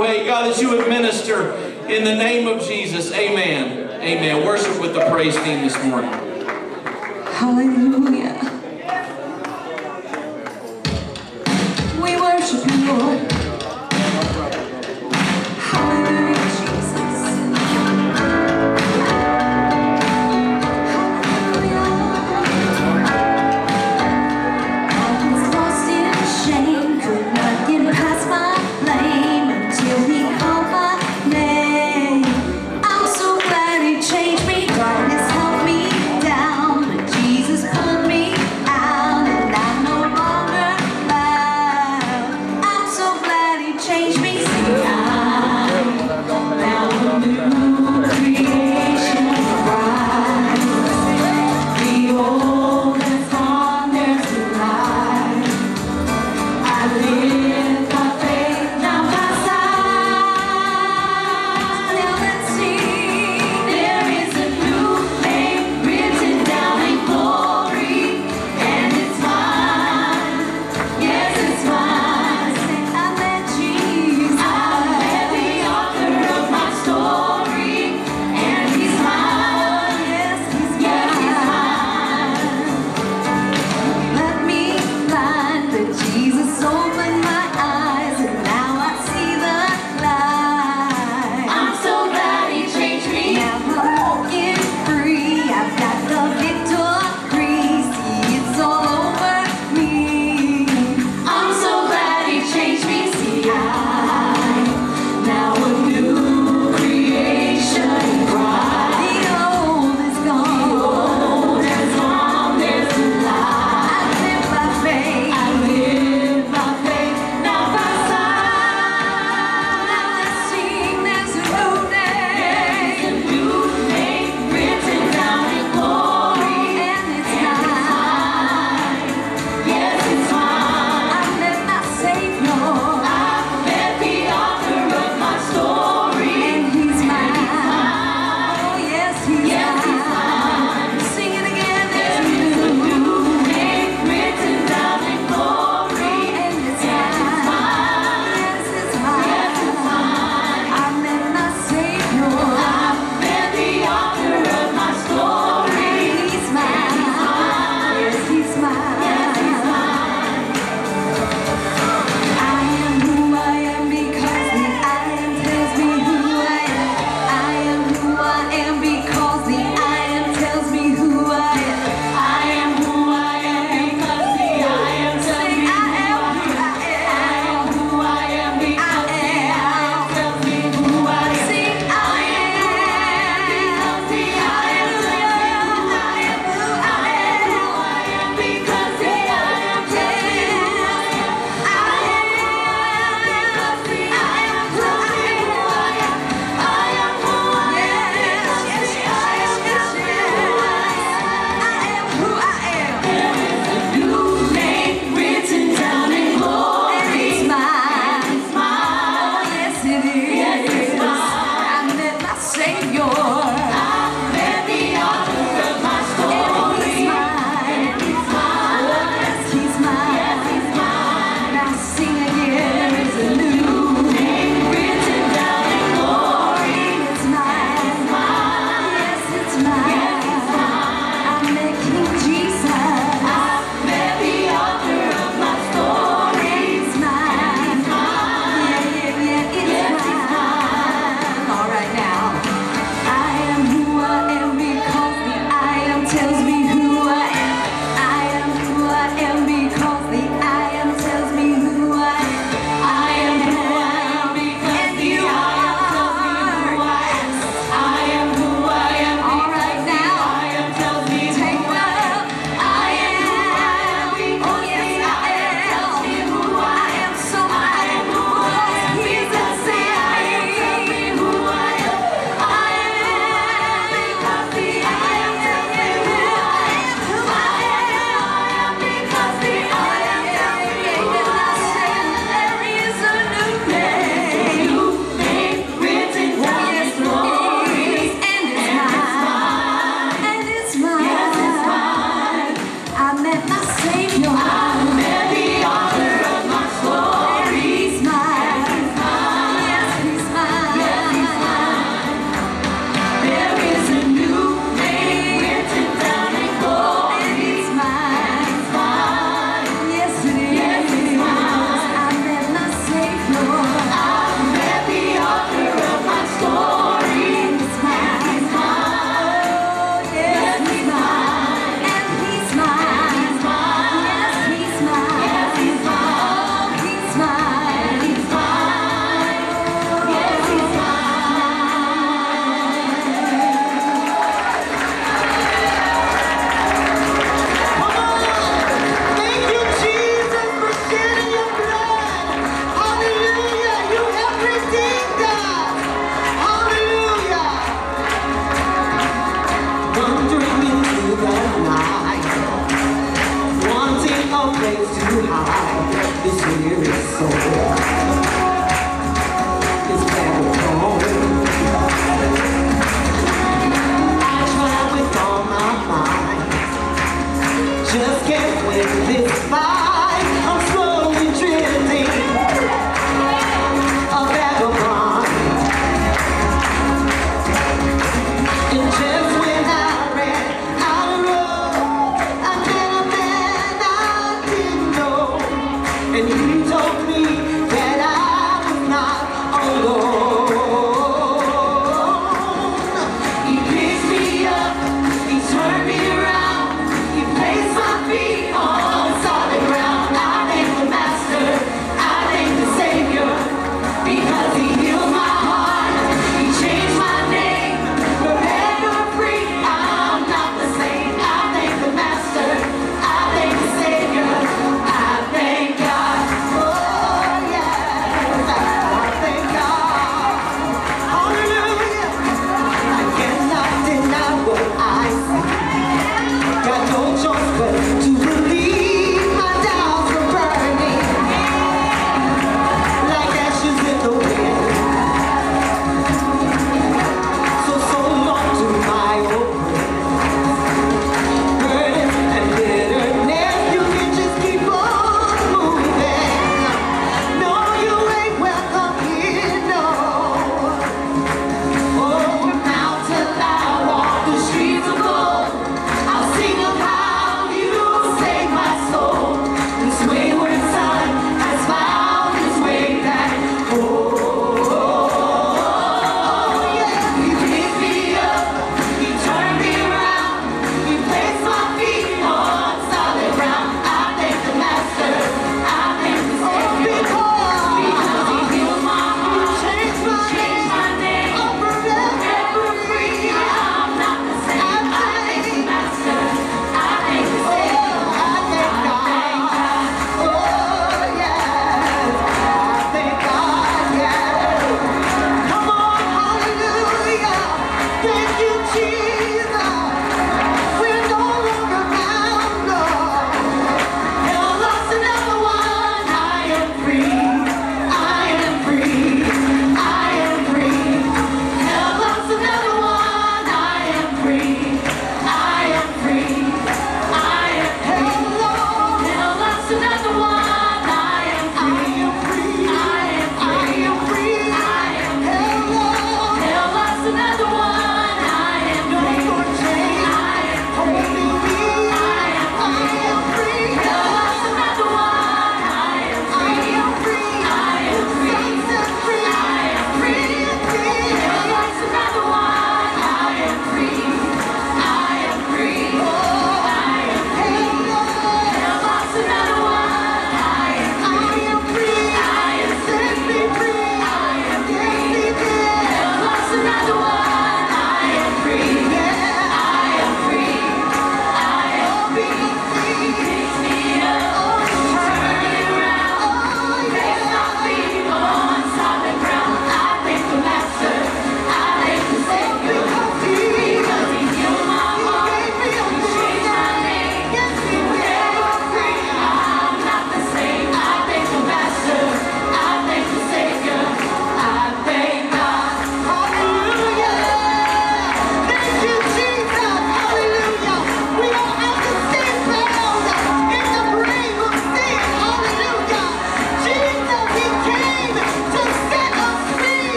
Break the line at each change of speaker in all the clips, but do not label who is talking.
way. God, as you administer in the name of Jesus. Amen. Amen. Worship with the praise team this morning.
Hallelujah.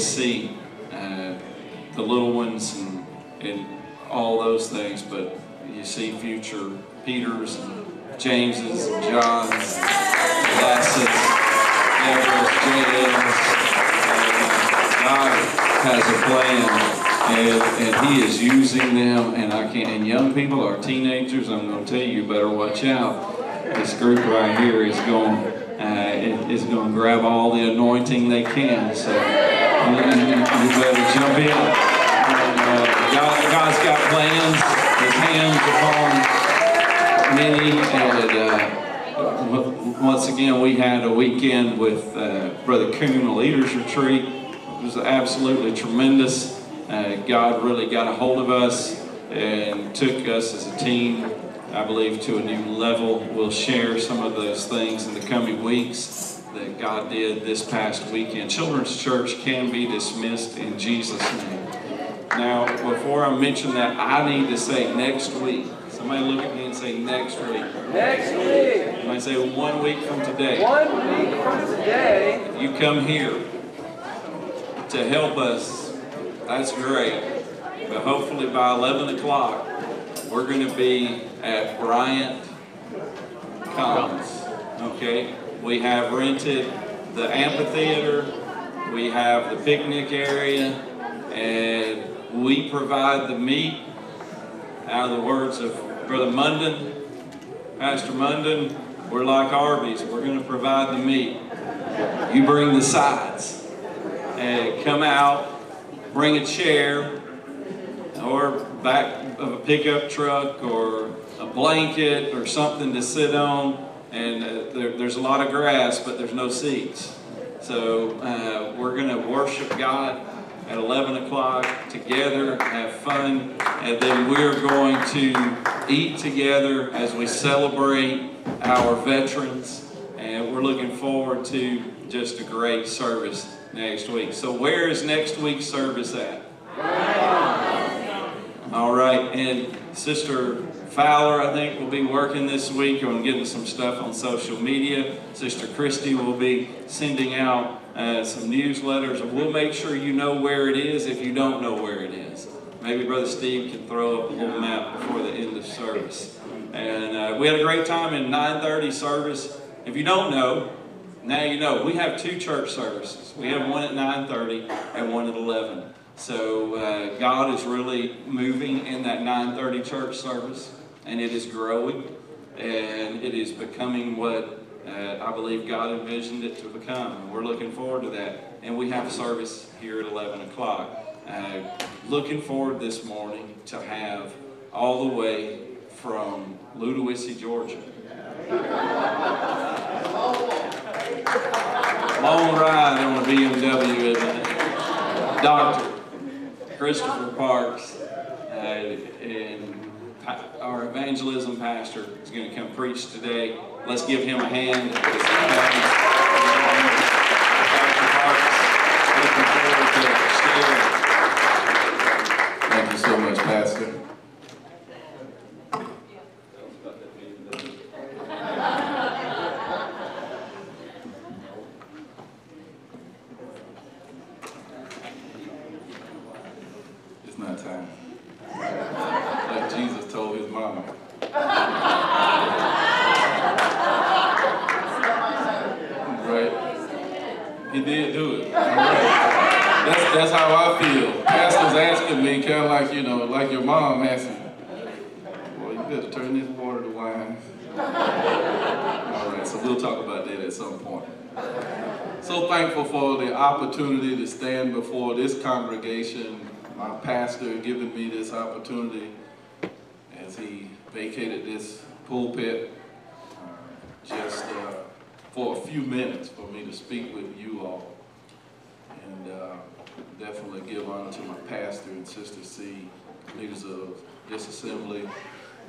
See
uh, the little ones and, and all those things, but you see future Peters and Jameses and Johns, Lasses, Everest, J.L.s. God has a plan and, and he is using them and I can't and young people or teenagers I'm going to tell you, you better watch out this group right here is going uh, is going to grab all the anointing they can so you, better jump in and, uh, God, God's got plans his hands upon many and uh, once again we had a weekend with uh, Brother Coon a leaders retreat. It was absolutely tremendous. Uh, God really got a hold of us and took us as a team, I believe, to a new level. We'll share some of those things in the coming weeks that God did this past weekend. Children's Church can be dismissed in Jesus' name. Now, before I mention that, I need to say next week. Somebody look at me and say next week.
Next week.
Somebody say one week from today.
One week from today.
You come here to help us that's great. But hopefully by 11 o'clock, we're going to be at Bryant Commons. Okay? We have rented the amphitheater, we have the picnic area, and we provide the meat out of the words of Brother Munden, Pastor Munden, we're like Arby's. We're going to provide the meat. You bring the sides. And come out, bring a chair or back of a pickup truck or a blanket or something to sit on. And uh, there, there's a lot of grass, but there's no seats. So uh, we're going to worship God at 11 o'clock together, have fun, and then we're going to eat together as we celebrate our veterans. And we're looking forward to just a great service next week. So where is next week's service at? All right, and Sister Fowler, I think, will be working this week on getting some stuff on social media. Sister Christy will be sending out uh, some newsletters, we'll make sure you know where it is if you don't know where it is. Maybe Brother Steve can throw up a little map before the end of service. And uh, we had a great time in 9:30 service. If you don't know, now you know, we have two church services. We have one at 9.30 and one at 11. So uh, God is really moving in that 9.30 church service, and it is growing, and it is becoming what uh, I believe God envisioned it to become. We're looking forward to that. And we have service here at 11 o'clock. Uh, looking forward this morning to have all the way from Ludowici, Georgia. Long ride on a BMW? Dr. Christopher Parks uh, and our evangelism pastor is going to come preach today. Let's give him a hand.
Thank you so much, Pastor. Opportunity to stand before this congregation, my pastor giving me this opportunity as he vacated this pulpit just uh, for a few minutes for me to speak with you all. And uh, definitely give honor to my pastor and Sister C, leaders of this assembly.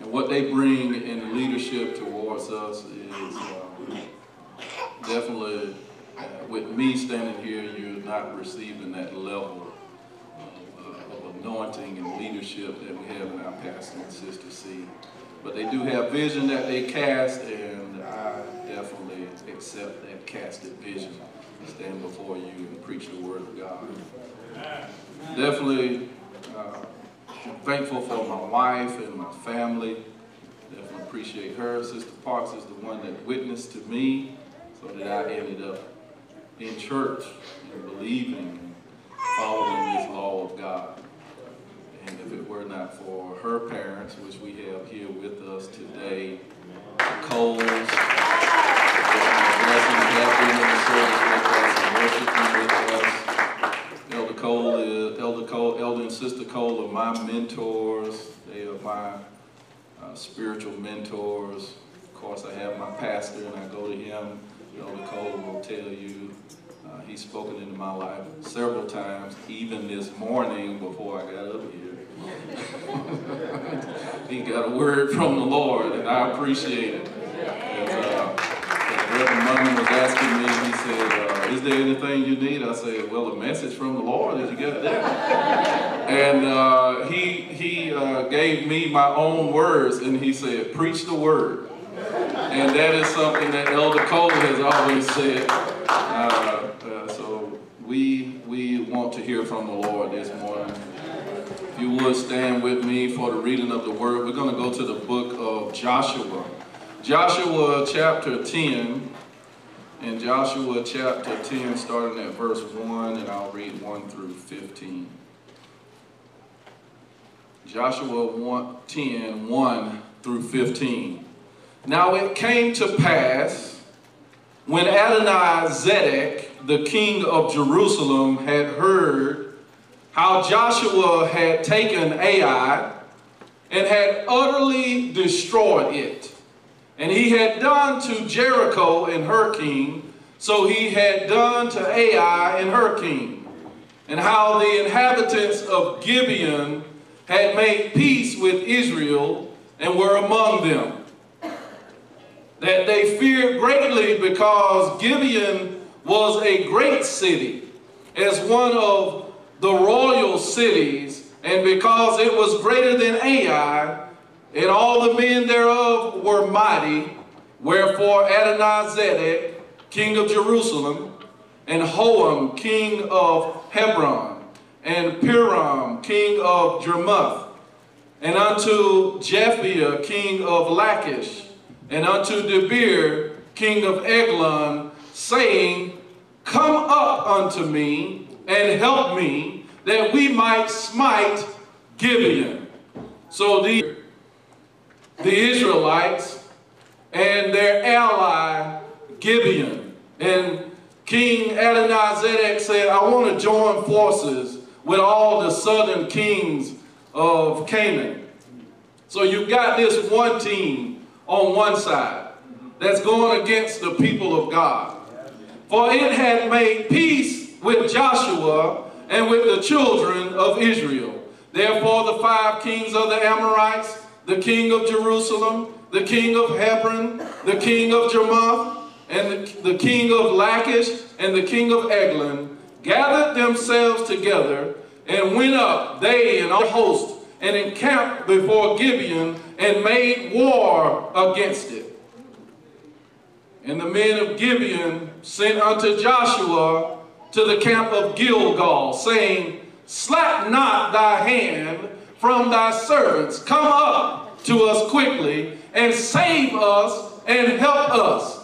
And what they bring in leadership towards us is um, definitely, uh, with me standing here, you're not receiving that level of, uh, of anointing and leadership that we have in our pastor and Sister C. But they do have vision that they cast, and I definitely accept that casted vision. Stand before you and preach the word of God. Definitely uh, I'm thankful for my wife and my family. Definitely appreciate her. Sister Parks is the one that witnessed to me so that I ended up in church and believing and following this law of God. And if it were not for her parents, which we have here with us today, Coles, blessing have in the service with us and worshiping with us. Elder Cole is, Elder Cole, Elder and Sister Cole are my mentors. They are my uh, spiritual mentors. Of course, I have my pastor and I go to him. Elder Cole will tell you he's spoken into my life several times, even this morning before I got up here. he got a word from the Lord, and I appreciate it. And, uh, Reverend Munn was asking me, he said, uh, is there anything you need? I said, well, a message from the Lord, did you it there? and uh, he, he uh, gave me my own words, and he said, preach the word. And that is something that Elder Cole has always said. Uh, we, we want to hear from the Lord this morning. If you would stand with me for the reading of the word, we're going to go to the book of Joshua. Joshua chapter 10, in Joshua chapter 10, starting at verse 1, and I'll read 1 through 15. Joshua 1, 10, 1 through 15. Now it came to pass when Adonai-Zedek, the king of Jerusalem, had heard how Joshua had taken Ai and had utterly destroyed it. And he had done to Jericho and her king, so he had done to Ai and her king. And how the inhabitants of Gibeon had made peace with Israel and were among them. That they feared greatly because Gibeon was a great city, as one of the royal cities, and because it was greater than Ai, and all the men thereof were mighty, wherefore Adonizedek, king of Jerusalem, and Hoham, king of Hebron, and Piram, king of Jarmuth, and unto Japhia, king of Lachish, and unto Debir, king of Eglon, saying, Come up unto me, and help me, that we might smite Gibeon. So the the Israelites and their ally Gibeon. And King Adonizedek said, I want to join forces with all the southern kings of Canaan. So you've got this one team on one side that's going against the people of God. For it had made peace with Joshua and with the children of Israel. Therefore the five kings of the Amorites the king of Jerusalem, the king of Hebron, the king of Jarmuth, and the, the king of Lachish, and the king of Eglon, gathered themselves together and went up, they and all host, and encamped before Gibeon and made war against it. And the men of Gibeon sent unto Joshua to the camp of Gilgal, saying, Slap not thy hand from thy servants. Come up to us quickly and save us and help us.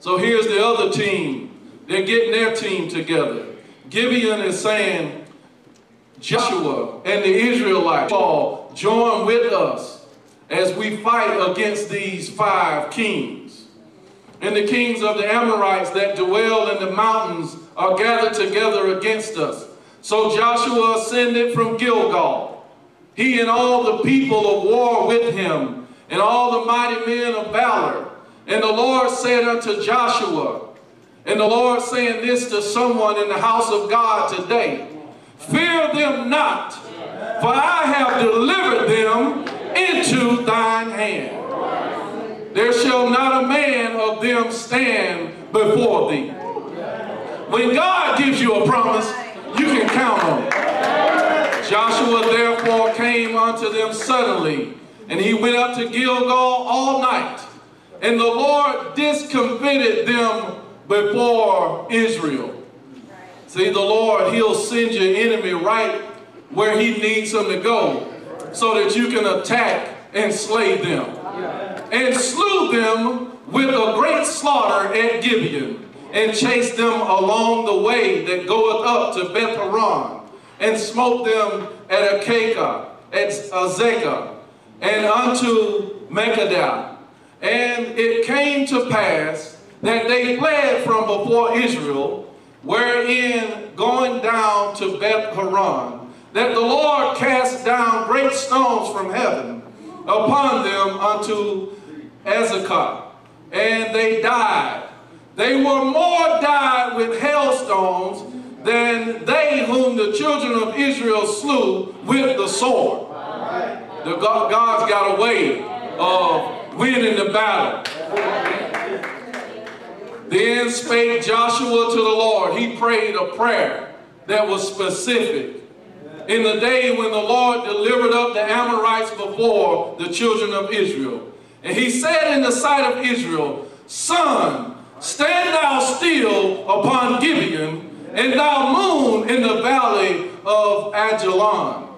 So here's the other team. They're getting their team together. Gibeon is saying, Joshua and the Israelites all join with us as we fight against these five kings. And the kings of the Amorites that dwell in the mountains are gathered together against us. So Joshua ascended from Gilgal he and all the people of war with him, and all the mighty men of valor. And the Lord said unto Joshua, and the Lord saying this to someone in the house of God today, Fear them not, for I have delivered them into thine hand. There shall not a man of them stand before thee. When God gives you a promise, you can count on it. Joshua therefore came unto them suddenly, and he went up to Gilgal all night. And the Lord discomfited them before Israel. See, the Lord, he'll send your enemy right where he needs them to go so that you can attack and slay them. And slew them with a great slaughter at Gibeon, and chased them along the way that goeth up to Beth Horon, and smote them at Akeka, at Azekah, and unto Makkedah. And it came to pass that they fled from before Israel, wherein going down to Beth Horon, that the Lord cast down great stones from heaven upon them unto Azekah, and they died. They were more died with hailstones than they whom the children of Israel slew with the sword. The God, God's got a way of winning the battle. Then spake Joshua to the Lord. He prayed a prayer that was specific. In the day when the Lord delivered up the Amorites before the children of Israel. And he said in the sight of Israel, Sun, stand thou still upon Gibeon, and thou moon in the valley of Ajalon.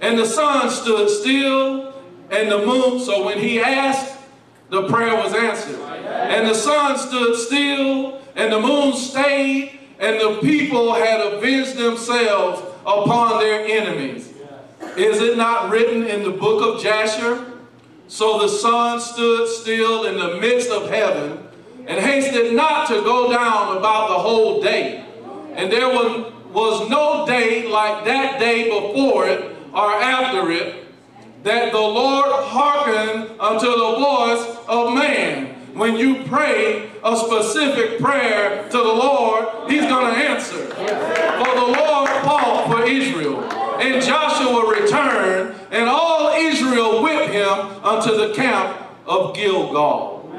And the sun stood still, and the moon, so when he asked, the prayer was answered. And the sun stood still, and the moon stayed, and the people had avenged themselves upon their enemies. Is it not written in the book of Jasher? So the sun stood still in the midst of heaven, and hasted not to go down about the whole day. And there was, was no day like that day before it or after it, that the Lord hearkened unto the voice of man. When you pray a specific prayer to the Lord, he's going to answer. For the Lord fought for Israel, and Joshua returned, and all Israel with him unto the camp of Gilgal.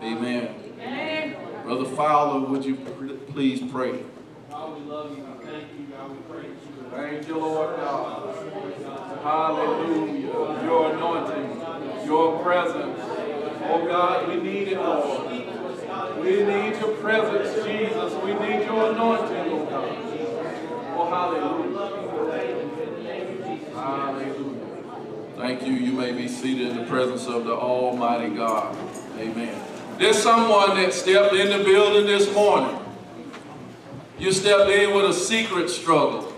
Amen. Brother Fowler, would you pr- please pray?
God, we love you. Thank you. God, we praise you.
Thank you, Lord God. Hallelujah. Your anointing, your presence. Oh God, we need it, Lord. We need your presence, Jesus. We need your anointing, oh God. Oh, hallelujah. Hallelujah. Thank you. You may be seated in the presence of the Almighty God. Amen. There's someone that stepped in the building this morning. You stepped in with a secret struggle.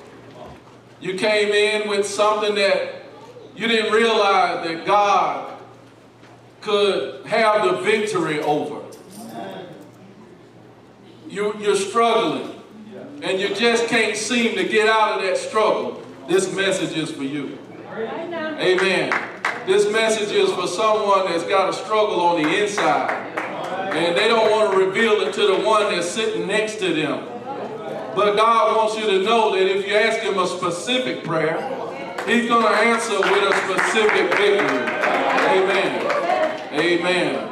You came in with something that you didn't realize that God could have the victory over. You, you're struggling and you just can't seem to get out of that struggle. This message is for you. Amen. This message is for someone that's got a struggle on the inside and they don't want to reveal it to the one that's sitting next to them. But God wants you to know that if you ask him a specific prayer, he's going to answer with a specific victory. Amen. Amen.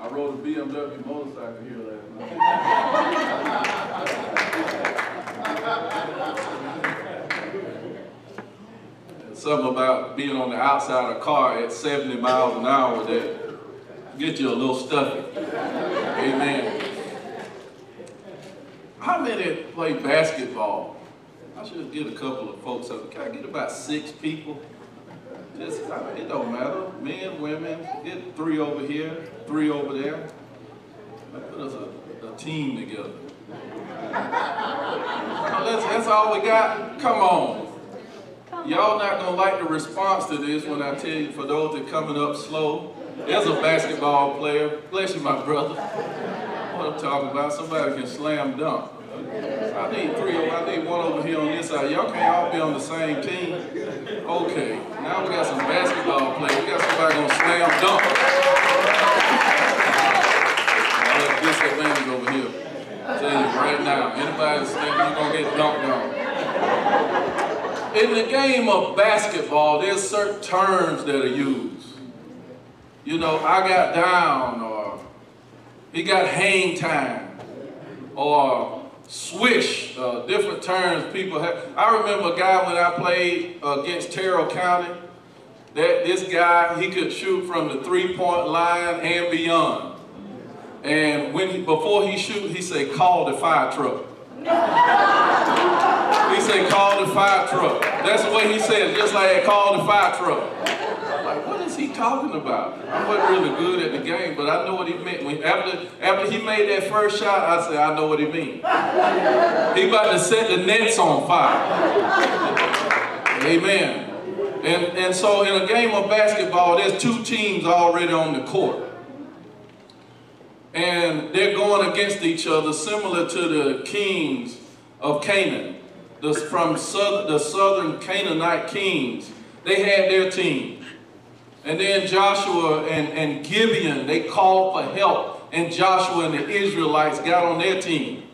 I rode a BMW motorcycle here last night. Something about being on the outside of a car at 70 miles an hour that get you a little stuffy. Amen. How many play basketball? I should get a couple of folks up. Can I get about six people? Just, I mean, it don't matter. Men, women, get three over here, three over there. Let's Put us a, a team together. That's, that's all we got? Come on. Y'all not gonna like the response to this when I tell you, for those that coming up slow, there's a basketball player. Bless you, my brother. What I'm talking about, somebody can slam dunk. I need three, of- I need one over here on this side. Y'all can't all be on the same team. Okay, Now we got some basketball players. We got somebody gonna slam dunk. I have disadvantage over here. I tell you right now, anybody slam, you're gonna get dunked on. In the game of basketball, there's certain terms that are used. You know, I got down, or he got hang time, or swish, uh, different terms people have. I remember a guy when I played against Terrell County, that this guy, he could shoot from the three-point line and beyond. And when he, before he shoot, he said, call the fire truck. he said, call the fire truck. That's the way he said it, just like call the fire truck. I'm like, what is he talking about? I wasn't really good at the game, but I know what he meant. When, after, after he made that first shot, I said, I know what he means. He about to set the nets on fire. Amen. And, and so in a game of basketball, there's two teams already on the court. And they're going against each other similar to the kings of Canaan. The, from southern, the southern Canaanite kings, they had their team. And then Joshua and, and Gibeon, they called for help. And Joshua and the Israelites got on their team.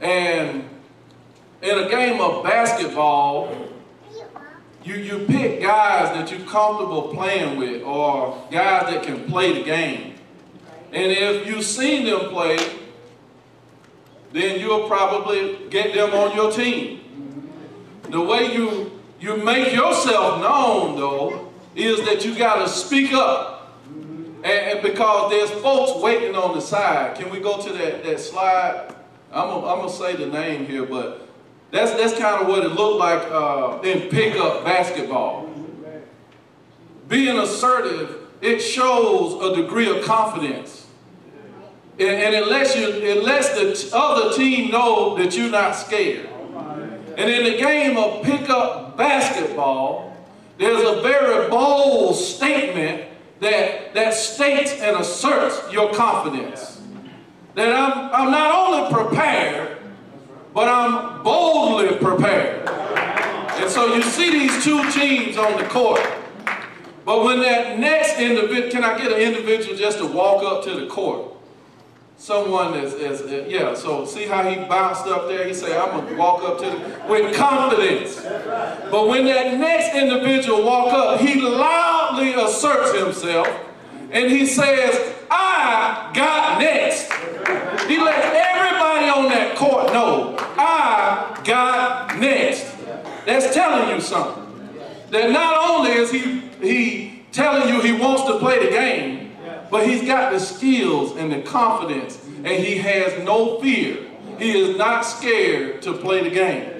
And in a game of basketball, you, you pick guys that you're comfortable playing with or guys that can play the game. And if you've seen them play, then you'll probably get them on your team. The way you, you make yourself known, though, is that you got to speak up. And, and, because there's folks waiting on the side. Can we go to that, that slide? I'm going to say the name here, but that's, that's kind of what it looked like uh, in pickup basketball. Being assertive, it shows a degree of confidence. And, and it, lets you, it lets the other team know that you're not scared. And in the game of pickup basketball, there's a very bold statement that, that states and asserts your confidence. That I'm, I'm not only prepared, but I'm boldly prepared. And so you see these two teams on the court. But when that next individual, can I get an individual just to walk up to the court? Someone is, is, is, yeah, so see how he bounced up there? He said, I'm gonna walk up to the, with confidence. But when that next individual walk up, he loudly asserts himself and he says, I got next. He lets everybody on that court know, I got next. That's telling you something. That not only is he, he telling you he wants to play the game, but he's got the skills and the confidence, and he has no fear. He is not scared to play the game.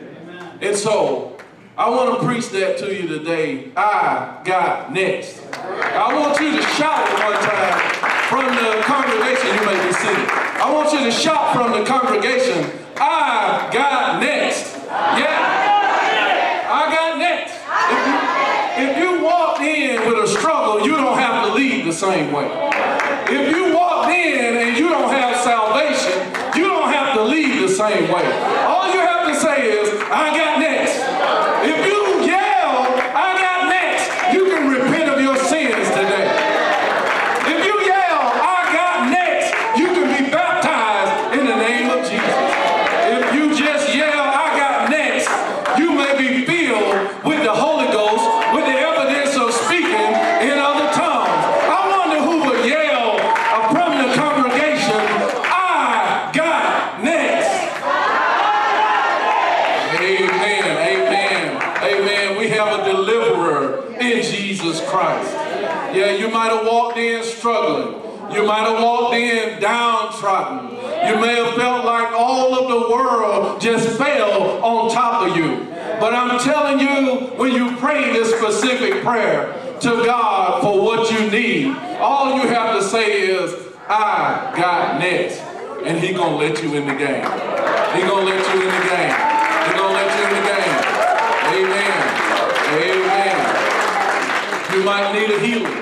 And so, I want to preach that to you today. I got next. I want you to shout one time from the congregation. You may be seated. I want you to shout from the congregation. I got next. Yeah. I got next. If you, if you walked in with a struggle, you don't have to leave the same way. If you walked in and you don't have salvation, you don't have to leave the same way. All you have to say is, I got You may have felt like all of the world just fell on top of you. But I'm telling you, when you pray this specific prayer to God for what you need, all you have to say is, I got next. And he gonna let you in the game. He gonna let you in the game. He gonna let you in the game. Amen. Amen. You might need a healing.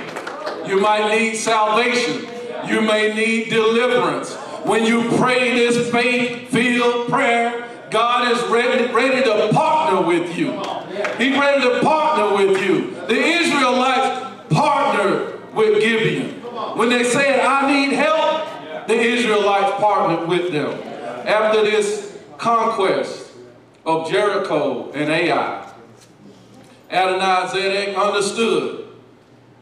You might need salvation. You may need deliverance. When you pray this faith-filled prayer, God is ready, ready to partner with you. He's ready to partner with you. The Israelites partnered with Gibeon. When they said, I need help, the Israelites partnered with them. After this conquest of Jericho and Ai, Adonai-Zedek understood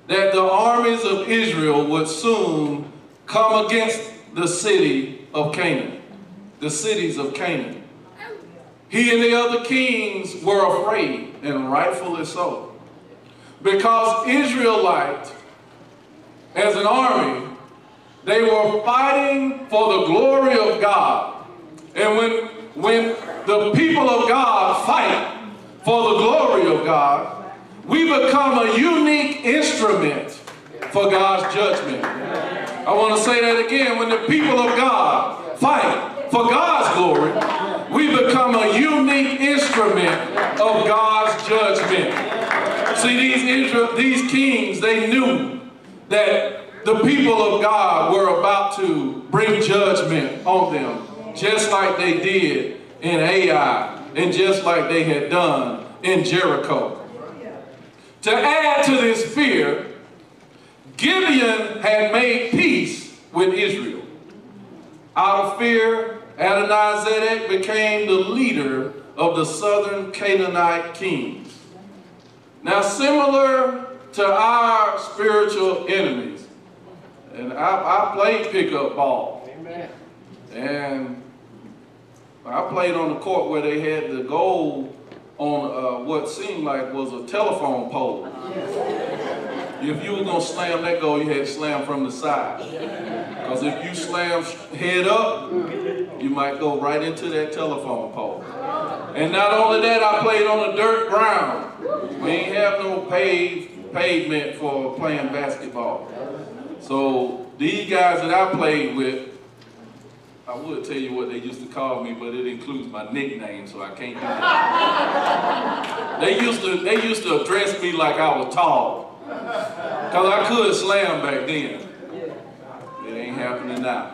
that the armies of Israel would soon come against the city of Canaan, the cities of Canaan. He and the other kings were afraid, and rightfully so. Because Israelite, as an army, they were fighting for the glory of God. And when, when the people of God fight for the glory of God, we become a unique instrument for God's judgment. I want to say that again. When the people of God fight for God's glory, we become a unique instrument of God's judgment. See, these these kings, they knew that the people of God were about to bring judgment on them, just like they did in Ai, and just like they had done in Jericho. To add to this fear, Gibeon had made peace with Israel. Out of fear, Adonai-Zedek became the leader of the southern Canaanite kings. Now, similar to our spiritual enemies, and I, I played pickup ball.
Amen.
And I played on the court where they had the goal on uh, what seemed like was a telephone pole. If you were gonna slam that goal, you had to slam from the side. Because if you slam head up, you might go right into that telephone pole. And not only that, I played on the dirt ground. We ain't have no paved pavement for playing basketball. So these guys that I played with, I would tell you what they used to call me, but it includes my nickname, so I can't do that. they used to they used to address me like I was tall. Cause I could slam back then. It ain't happening now.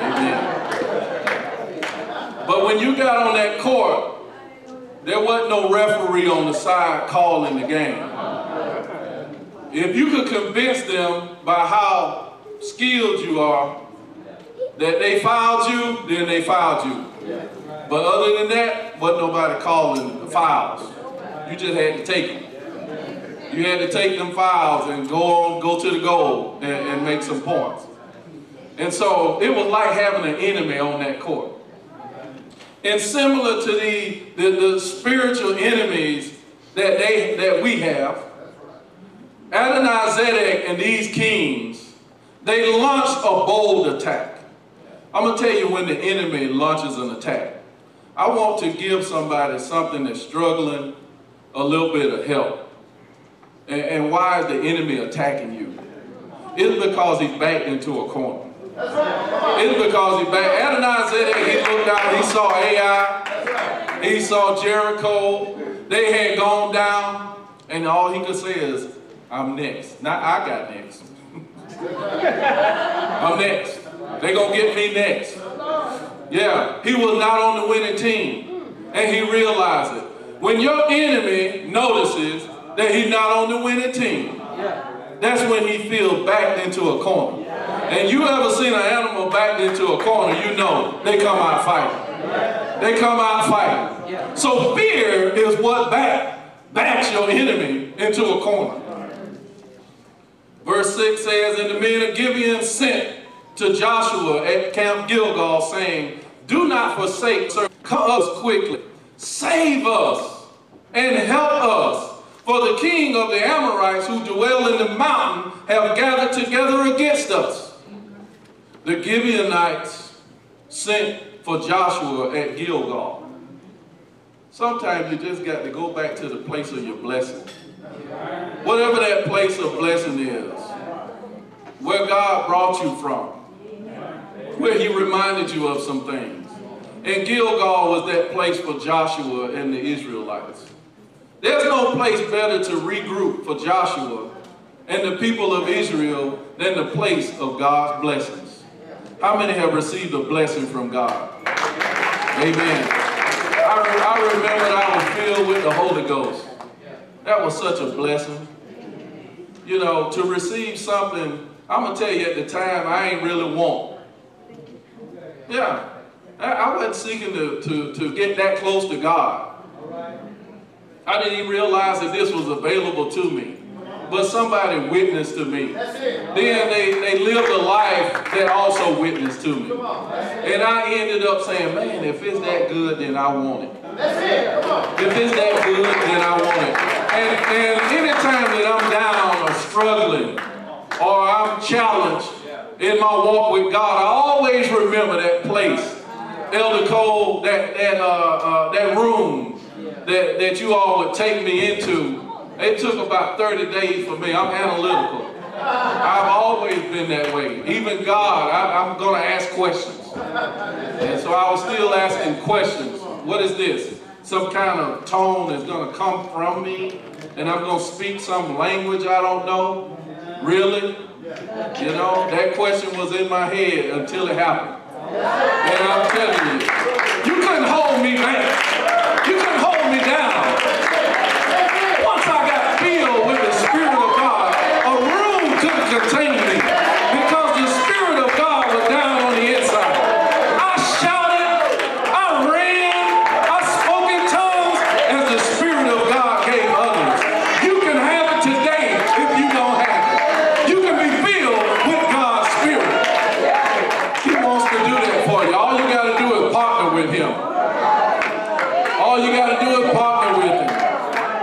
Amen. But when you got on that court, there wasn't no referee on the side calling the game. If you could convince them by how skilled you are that they fouled you, then they fouled you. But other than that, wasn't nobody calling the fouls. You just had to take them. You had to take them fouls and go on, go to the goal and, and make some points. And so it was like having an enemy on that court. And similar to the, the, the spiritual enemies that they that we have, Adonai-Zedek and these kings, they launched a bold attack. I'm going to tell you when the enemy launches an attack. I want to give somebody something that's struggling a little bit of help. And, and why is the enemy attacking you? It's because he's backed into a corner. It's because he backed. Adonai-Zedek, he looked out, he saw Ai, he saw Jericho. They had gone down, and all he could say is, I'm next. Not I got next. I'm next. They gonna get me next. Yeah, he was not on the winning team. And he realized it. When your enemy notices that he's not on the winning team, that's when he feels backed into a corner. And you ever seen an animal backed into a corner, you know they come out fighting. They come out fighting. So fear is what back, backs your enemy into a corner. Verse 6 says, And the men of Gibeon sent to Joshua at Camp Gilgal, saying, Do not forsake, sir, come us quickly. Save us and help us. For the king of the Amorites who dwell in the mountain have gathered together against us. The Gibeonites sent for Joshua at Gilgal. Sometimes you just got to go back to the place of your blessing. Whatever that place of blessing is, where God brought you from, where he reminded you of some things. And Gilgal was that place for Joshua and the Israelites. There's no place better to regroup for Joshua and the people of Israel than the place of God's blessings. How many have received a blessing from God? Amen. I, I remember that I was filled with the Holy Ghost. That was such a blessing. You know, to receive something, I'm gonna tell you at the time, I ain't really want. Yeah, I, I wasn't seeking to, to, to get that close to God. I didn't even realize that this was available to me. But somebody witnessed to me. Then they, they lived a life that also witnessed to me. And I ended up saying, man, if it's that good, then I want it. If it's that good, then I want it. And, and anytime that I'm down or struggling or I'm challenged in my walk with God, I always remember that place. Elder Cole, that, that, uh, uh, that room that, that you all would take me into, it took about 30 days for me. I'm analytical. I've always been that way. Even God, I, I'm going to ask questions. And so I was still asking questions. What is this? Some kind of tone is going to come from me, and I'm going to speak some language I don't know? Really? You know, that question was in my head until it happened. And I'm telling you, you couldn't hold me back. You couldn't hold down. Once I got filled with the Spirit of God, a room couldn't contain me because the Spirit of God was down on the inside. I shouted, I ran, I spoke in tongues as the Spirit of God gave others. You can have it today if you don't have it. You can be filled with God's Spirit. He wants to do that for you. All you got to do is partner with Him. All you got to do is partner with Him.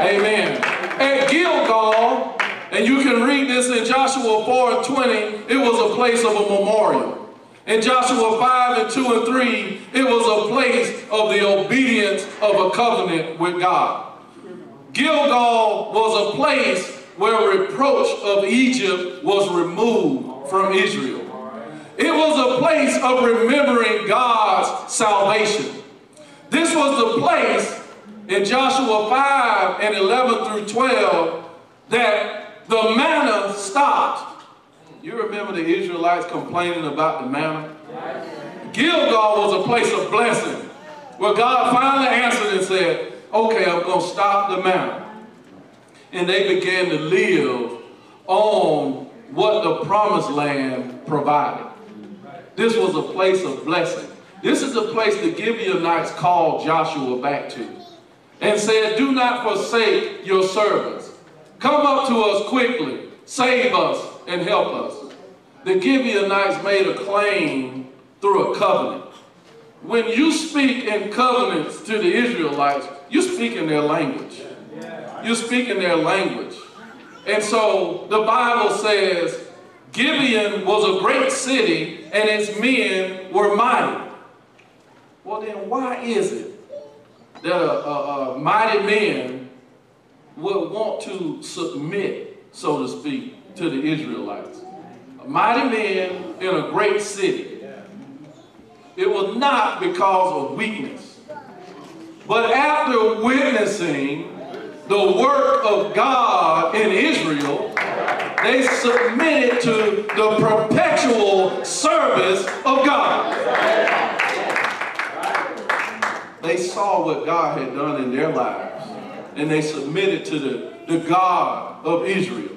Amen. At Gilgal, and you can read this in Joshua 4 and 20, it was a place of a memorial. In Joshua 5 and 2 and 3, it was a place of the obedience of a covenant with God. Gilgal was a place where reproach of Egypt was removed from Israel. It was a place of remembering God's salvation. This was the place in Joshua 5 and 11 through 12 that the manna stopped. You remember the Israelites complaining about the manna? Gilgal was a place of blessing where God finally answered and said, okay, I'm going to stop the manna. And they began to live on what the promised land provided. This was a place of blessing. This is the place the Gibeonites called Joshua back to and said, Do not forsake your servants. Come up to us quickly, save us, and help us. The Gibeonites made a claim through a covenant. When you speak in covenants to the Israelites, you speak in their language. You speak in their language. And so the Bible says Gibeon was a great city and its men were mighty. Well, then why is it that a, a, a mighty man would want to submit, so to speak, to the Israelites? A mighty man in a great city. It was not because of weakness. But after witnessing the work of God in Israel, they submitted to the perpetual service of God. They saw what God had done in their lives, and they submitted to the, the God of Israel.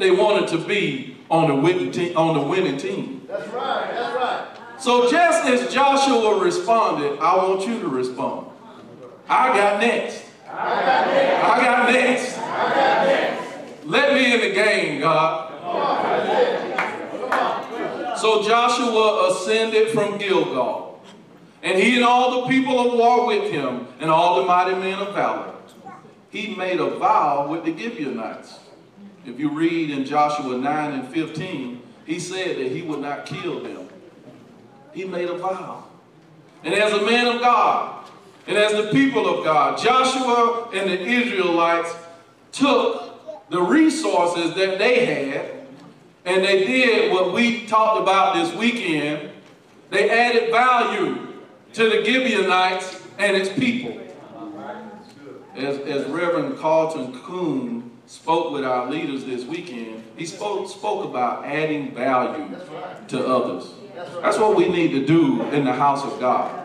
They wanted to be on the winning team. On the winning team.
That's right, that's right.
So just as Joshua responded, I want you to respond. I got next. I got next. Let me in the game, God. So Joshua ascended from Gilgal, and he and all the people of war with him, and all the mighty men of valor. He made a vow with the Gibeonites. If you read in Joshua 9 and 15, he said that he would not kill them. He made a vow. And as a man of God, and as the people of God, Joshua and the Israelites took the resources that they had and they did what we talked about this weekend. They added value to the Gibeonites and its people. As, as Reverend Carlton Kuhn spoke with our leaders this weekend, he spoke, spoke about adding value to others. That's what we need to do in the house of God.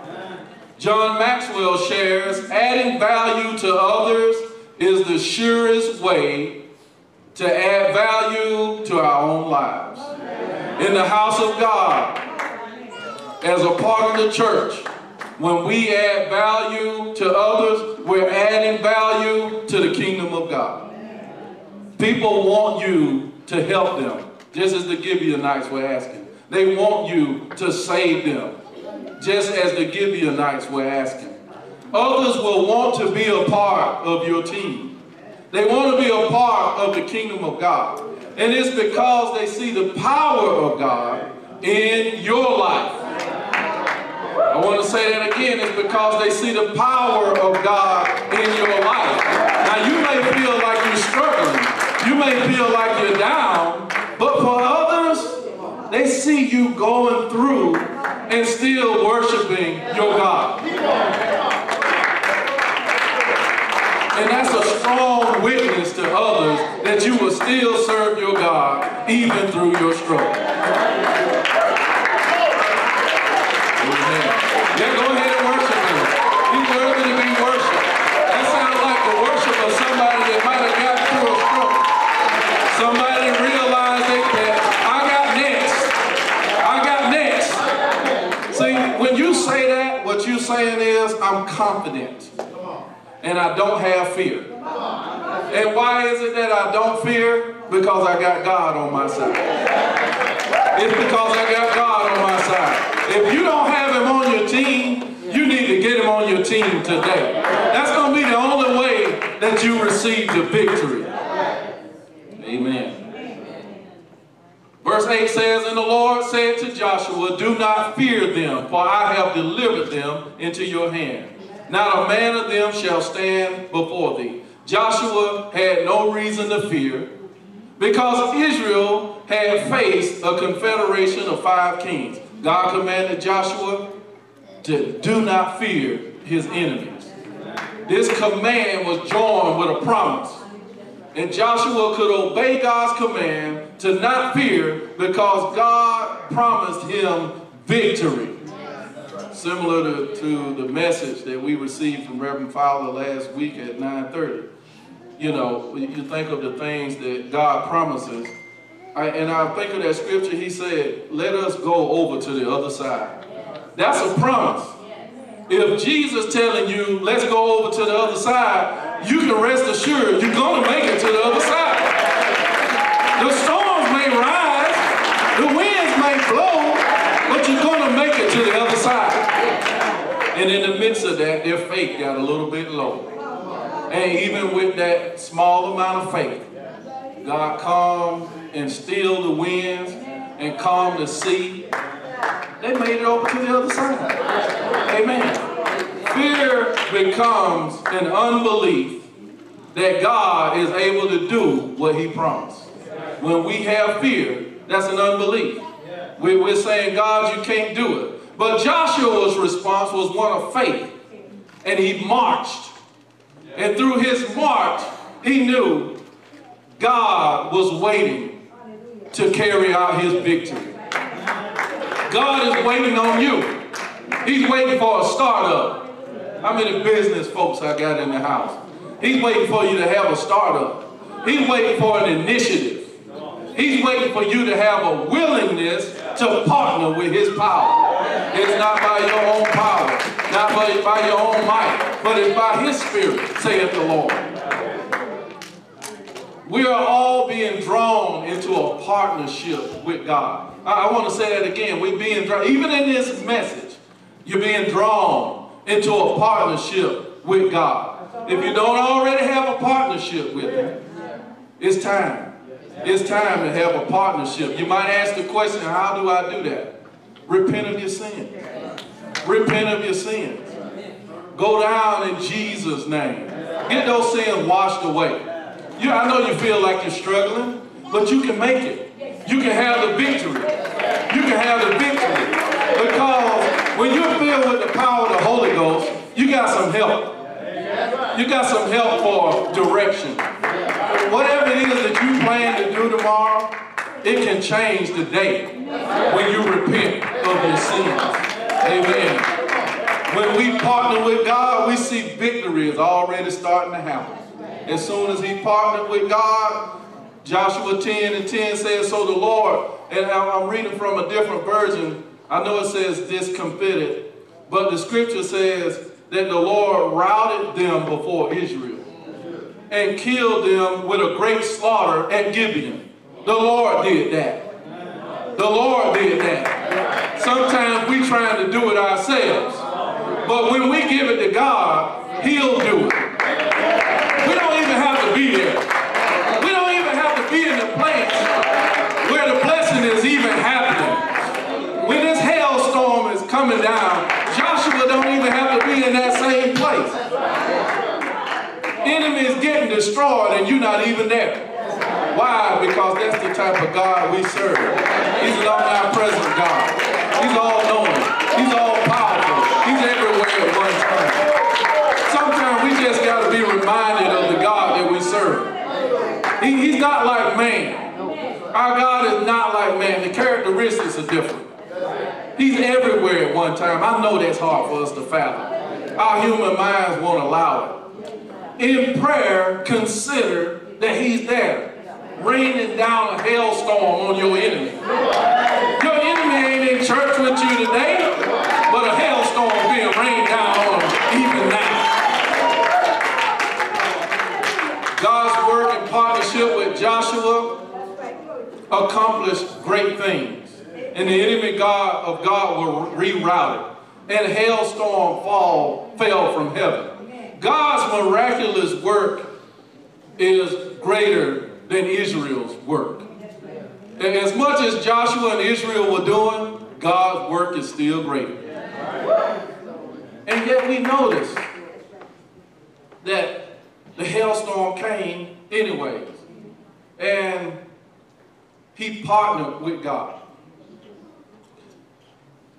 John Maxwell shares, adding value to others is the surest way to add value to our own lives. In the house of God, as a part of the church, when we add value to others, we're adding value to the kingdom of God. People want you to help them, just as the Gibeonites were asking. They want you to save them, just as the Gibeonites were asking. Others will want to be a part of your team. They want to be a part of the kingdom of God. And it's because they see the power of God in your life. I want to say that again. It's because they see the power of God in your life. Now, you may feel like you're struggling. You may feel like you're down. But for others, they see you going through and still worshiping your God. And that's a strong witness to others that you will still serve your God even through your struggle. Amen. Yeah, go ahead and worship him. He's worthy to be worshiped. That sounds like the worship of somebody that might have got through a struggle. Somebody realized that, that I got next. I got next. See, when you say that, what you're saying is, I'm confident and I don't have fear. And why is it that I don't fear? Because I got God on my side. It's because I got God on my side. If you don't have him on your team, you need to get him on your team today. That's going to be the only way that you receive the victory. Amen. Verse 8 says, And the Lord said to Joshua, Do not fear them, for I have delivered them into your hand. Not a man of them shall stand before thee. Joshua had no reason to fear because Israel had faced a confederation of five kings. God commanded Joshua to do not fear his enemies. This command was joined with a promise. And Joshua could obey God's command to not fear because God promised him victory. Similar to, to the message that we received from Reverend Fowler last week at 9.30. You know, you think of the things that God promises. I, and I think of that scripture, he said, let us go over to the other side. That's a promise. If Jesus telling you, let's go over to the other side, you can rest assured you're going to make it to the other side. The storms may rise, the winds may blow, but you're going to make it to the other side. And in the midst of that, their faith got a little bit low. And even with that small amount of faith, God calmed and stilled the winds and calmed the sea. They made it over to the other side. Amen. Fear becomes an unbelief that God is able to do what he promised. When we have fear, that's an unbelief. We- We're saying, God, you can't do it. But Joshua's response was one of faith. And he marched. And through his march, he knew God was waiting to carry out his victory. God is waiting on you. He's waiting for a startup. How many business folks I got in the house? He's waiting for you to have a startup. He's waiting for an initiative. He's waiting for you to have a willingness to partner with his power. It's not by your own power, not by, by your own might, but it's by his spirit, saith the Lord. We are all being drawn into a partnership with God. I, I want to say that again. We're being drawn, even in this message, you're being drawn into a partnership with God. If you don't already have a partnership with Him, it's time. It's time to have a partnership. You might ask the question, how do I do that? Repent of your sins. Repent of your sins. Go down in Jesus' name. Get those sins washed away. You, I know you feel like you're struggling, but you can make it. You can have the victory. You can have the victory. Because when you're filled with the power of the Holy Ghost, you got some help. You got some help for direction. Whatever it is that you plan to do tomorrow, it can change the today when you repent of your sins. Amen. When we partner with God, we see victory is already starting to happen. As soon as he partnered with God, Joshua 10 and 10 says, So the Lord, and I'm I'm reading from a different version. I know it says discomfited, but the scripture says that the Lord routed them before Israel and killed them with a great slaughter at Gibeon. The Lord did that. The Lord did that. Sometimes we trying to do it ourselves. But when we give it to God, He'll do it. We don't even have to be there. We don't even have to be in the place where the blessing is even happening. When this hailstorm is coming down, Joshua don't even have to be in that same place. Enemy is getting destroyed and you're not even there. Why? Because that's the type of God we serve. He's an omnipresent God. He's all knowing. He's all powerful. He's everywhere at one time. Sometimes we just got to be reminded of the God that we serve. He- he's not like man. Our God is not like man. The characteristics are different. He's everywhere at one time. I know that's hard for us to fathom. Our human minds won't allow it. In prayer, consider that he's there, raining down a hailstorm on your enemy. Your enemy ain't in church with you today, but a hailstorm being rained down on even now. God's work in partnership with Joshua accomplished great things. And the enemy God of God were rerouted. And hailstorm fall fell from heaven. God's miraculous work is greater than Israel's work. And as much as Joshua and Israel were doing, God's work is still greater. And yet we notice that the hailstorm came anyways. And he partnered with God.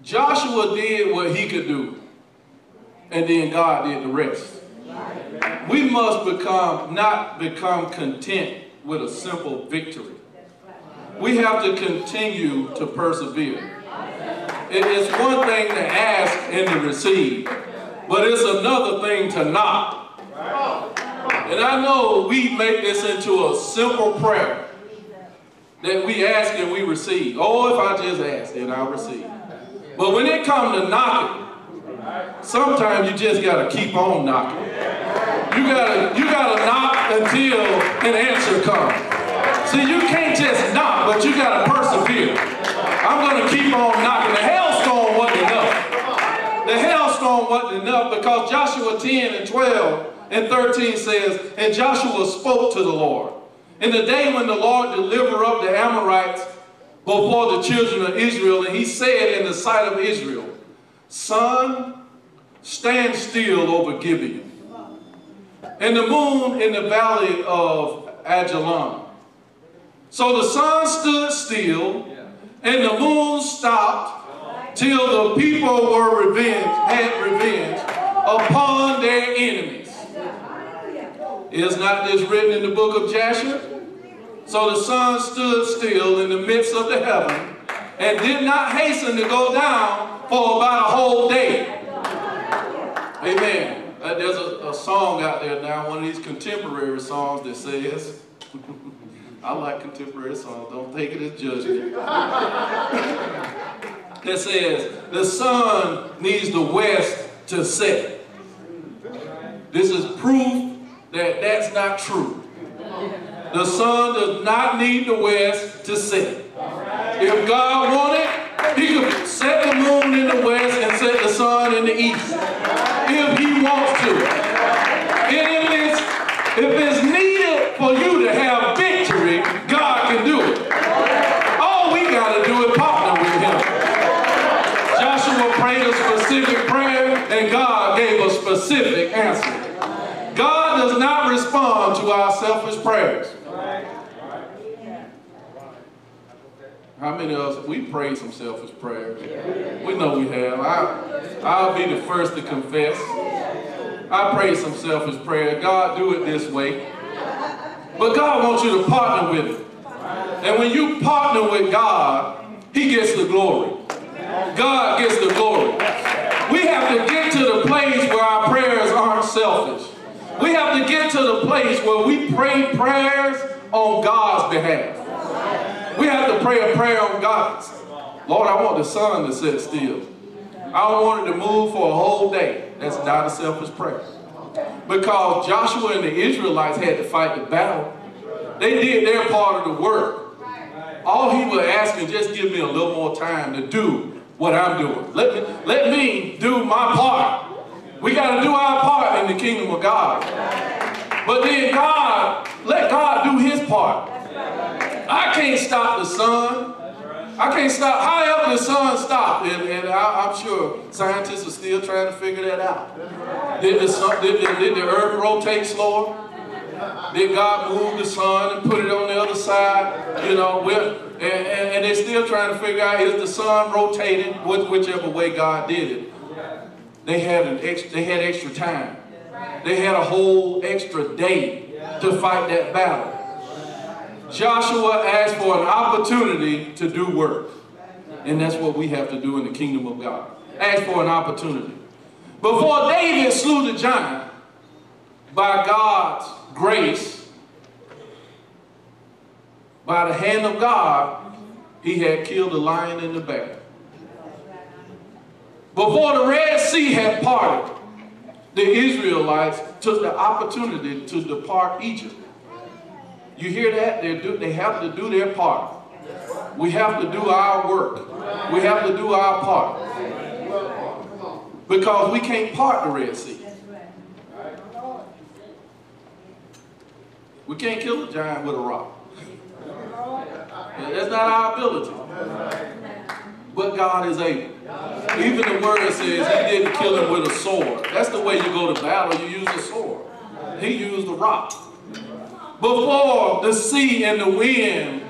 Joshua did what he could do. And then God did the rest. We must become not become content with a simple victory. We have to continue to persevere. It is one thing to ask and to receive, but it's another thing to knock. And I know we make this into a simple prayer that we ask and we receive. Oh, if I just ask, then I'll receive. But when it comes to knocking, sometimes you just gotta keep on knocking. You gotta, you gotta knock until an answer comes. See, you can't just knock, but you gotta persevere. I'm gonna keep on knocking. The hailstorm wasn't enough. The hailstorm wasn't enough because Joshua 10 and 12 and 13 says, And Joshua spoke to the Lord. In the day when the Lord delivered up the Amorites before the children of Israel, and he said in the sight of Israel, Sun, stand still over Gibeon. And the moon in the valley of Ajalon. So the sun stood still, and the moon stopped till the people were revenged, had revenge upon their enemies. Is not this written in the book of Jasher? So the sun stood still in the midst of the heaven and did not hasten to go down for about a whole day. Amen. Uh, there's a, a song out there now, one of these contemporary songs that says, I like contemporary songs, don't take it as judgment. that says, the sun needs the west to set. This is proof that that's not true. The sun does not need the west to set. If God wanted, he could set the moon in the west and set the sun in the east. Wants to. And if it's, if it's needed for you to have victory, God can do it. All we got to do is partner with him. Joshua prayed a specific prayer and God gave a specific answer. God does not respond to our selfish prayers. How many of us, we prayed some selfish prayers. We know we have. I, I'll be the first to confess. I prayed some selfish prayer. God, do it this way. But God wants you to partner with it. And when you partner with God, he gets the glory. God gets the glory. We have to get to the place where our prayers aren't selfish. We have to get to the place where we pray prayers on God's behalf. We have to pray a prayer on God. Lord, I want the sun to sit still. I don't want it to move for a whole day. That's not a selfish prayer. Because Joshua and the Israelites had to fight the battle. They did their part of the work. All he was asking, just give me a little more time to do what I'm doing. Let me, let me do my part. We got to do our part in the kingdom of God. But then God, let God do his part. I can't stop the sun. I can't stop, however the sun stopped, and, and I, am sure scientists are still trying to figure that out. Did the, sun, did, the, did the earth rotate slower? Did God move the sun and put it on the other side? You know, and, and, and, they're still trying to figure out, is the sun rotating, whichever way God did it. They had, an extra, they had extra time. They had a whole extra day to fight that battle. Joshua asked for an opportunity to do work. And that's what we have to do in the kingdom of God. Ask for an opportunity. Before David slew the giant, by God's grace, by the hand of God, he had killed the lion in the bear. Before the Red Sea had parted, the Israelites took the opportunity to depart Egypt. You hear that? They, do, they have to do their part. We have to do our work. We have to do our part. Because we can't part the Red Sea. We can't kill a giant with a rock. That's not our ability. But God is able. Even the word says he didn't kill him with a sword. That's the way you go to battle. You use a sword. He used a rock. Before the sea and the wind,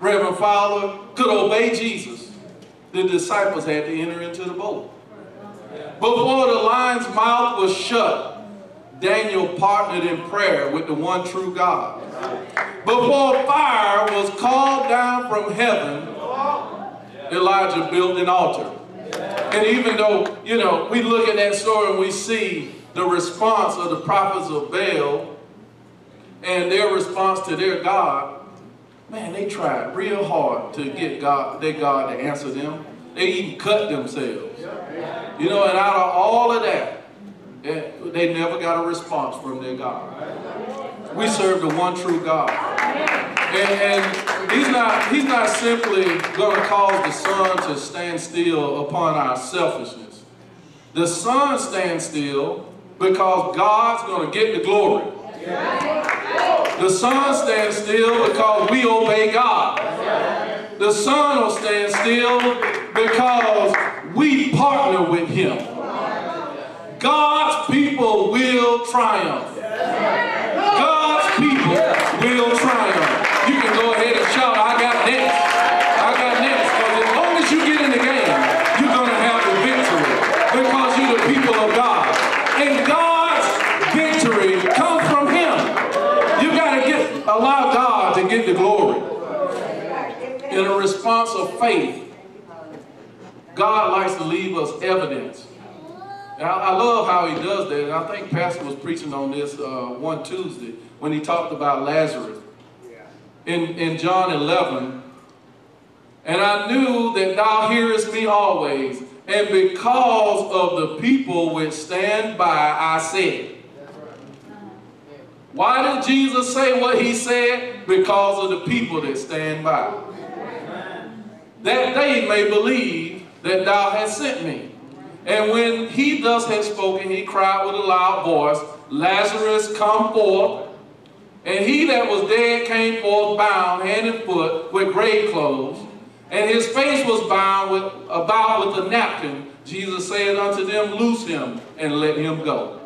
Reverend Fowler, could obey Jesus, the disciples had to enter into the boat. Before the lion's mouth was shut, Daniel partnered in prayer with the one true God. Before fire was called down from heaven, Elijah built an altar. And even though, you know, we look at that story and we see the response of the prophets of Baal and their response to their God, man, they tried real hard to get God, their God to answer them. They even cut themselves. You know, and out of all of that, eh, they never got a response from their God. We serve the one true God. And, and he's not he's not simply going to cause the sun to stand still upon our selfishness. The sun stands still because God's going to get the glory. The sun stands still because we obey God. The sun will stand still because we partner with him. God's people will triumph. God's people will triumph. You can go ahead and shout, I got next. I got next. Because as long as you get in the game, you're going to have the victory. Because you're the people of God. And God's victory comes from him. You got to get allow God to get the glory. In a response of faith, God likes to leave us evidence. I, I, love how he does that. And I think Pastor was preaching on this uh, one Tuesday when he talked about Lazarus. In, in John 11, and I knew that thou hearest me always, and because of the people which stand by, I said. Why did Jesus say what he said? Because of the people that stand by. That they may believe that thou hast sent me. And when he thus had spoken, he cried with a loud voice, Lazarus, come forth. And he that was dead came forth bound hand and foot with grave clothes, and his face was bound with, about with a napkin. Jesus said unto them, Loose him and let him go.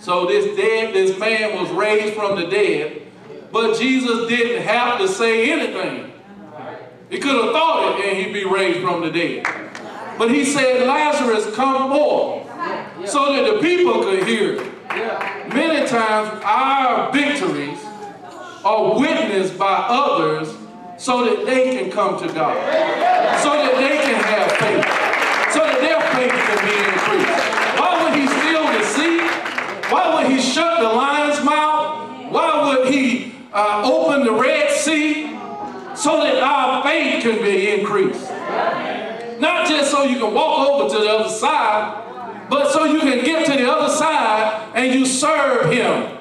So this dead, this man was raised from the dead, but Jesus didn't have to say anything. He could have thought it and he'd be raised from the dead. But he said, Lazarus, come forth, so that the people could hear. Many times our victories are witnessed by others so that they can come to God, so that they can have faith, so that their faith can be increased. Why would he still the sea? Why would he shut the lion's mouth? Why would he uh, open the Red Sea so that our faith can be increased. Not just so you can walk over to the other side, but so you can get to the other side and you serve him.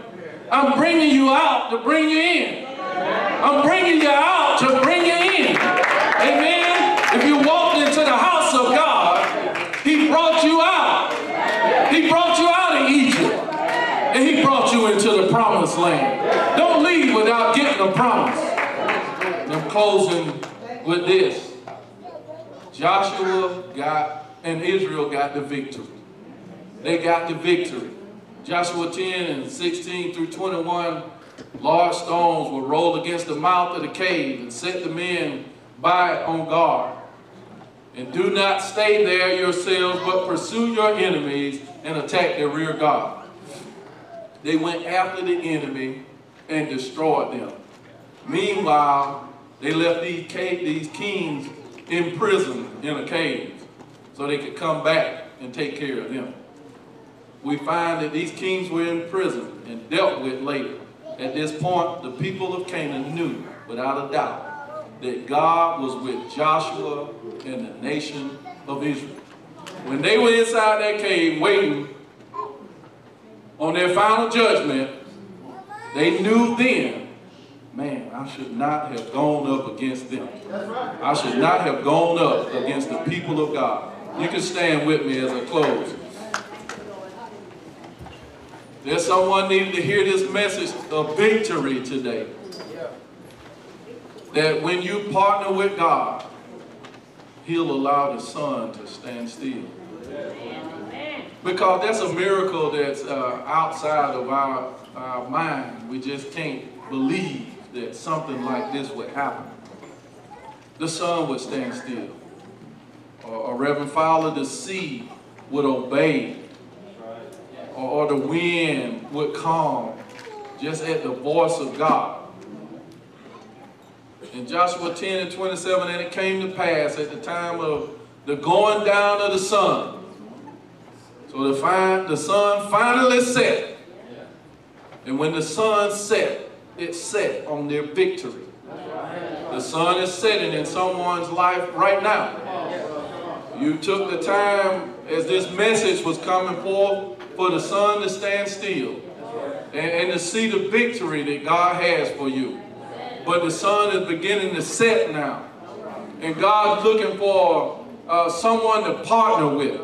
I'm bringing you out to bring you in. I'm bringing you out to bring you in. Amen. If you walked into the house of God, he brought you out. He brought you out of Egypt. And he brought you into the promised land. Don't leave without getting a promise. Closing with this. Joshua got and Israel got the victory. They got the victory. Joshua 10 and 16 through 21, large stones were rolled against the mouth of the cave and set the men by it on guard. And do not stay there yourselves, but pursue your enemies and attack their rear guard. They went after the enemy and destroyed them. Meanwhile, they left these, cave, these kings in prison in a cave so they could come back and take care of them. We find that these kings were in prison and dealt with later. At this point, the people of Canaan knew, without a doubt, that God was with Joshua and the nation of Israel. When they were inside that cave waiting on their final judgment, they knew then, man, I should not have gone up against them. I should not have gone up against the people of God. You can stand with me as I close. There's someone needing to hear this message of victory today. That when you partner with God, He'll allow the sun to stand still. Because that's a miracle that's uh, outside of our, our mind. We just can't believe that something like this would happen. The sun would stand still. Or, or Reverend Fowler, the sea would obey. Or, or the wind would calm just at the voice of God. In Joshua 10 and 27, and it came to pass at the time of the going down of the sun. So the, the sun finally set. And when the sun set, it set on their victory. The sun is setting in someone's life right now. You took the time as this message was coming forth for the sun to stand still and, and to see the victory that God has for you. But the sun is beginning to set now. And God's looking for uh, someone to partner with.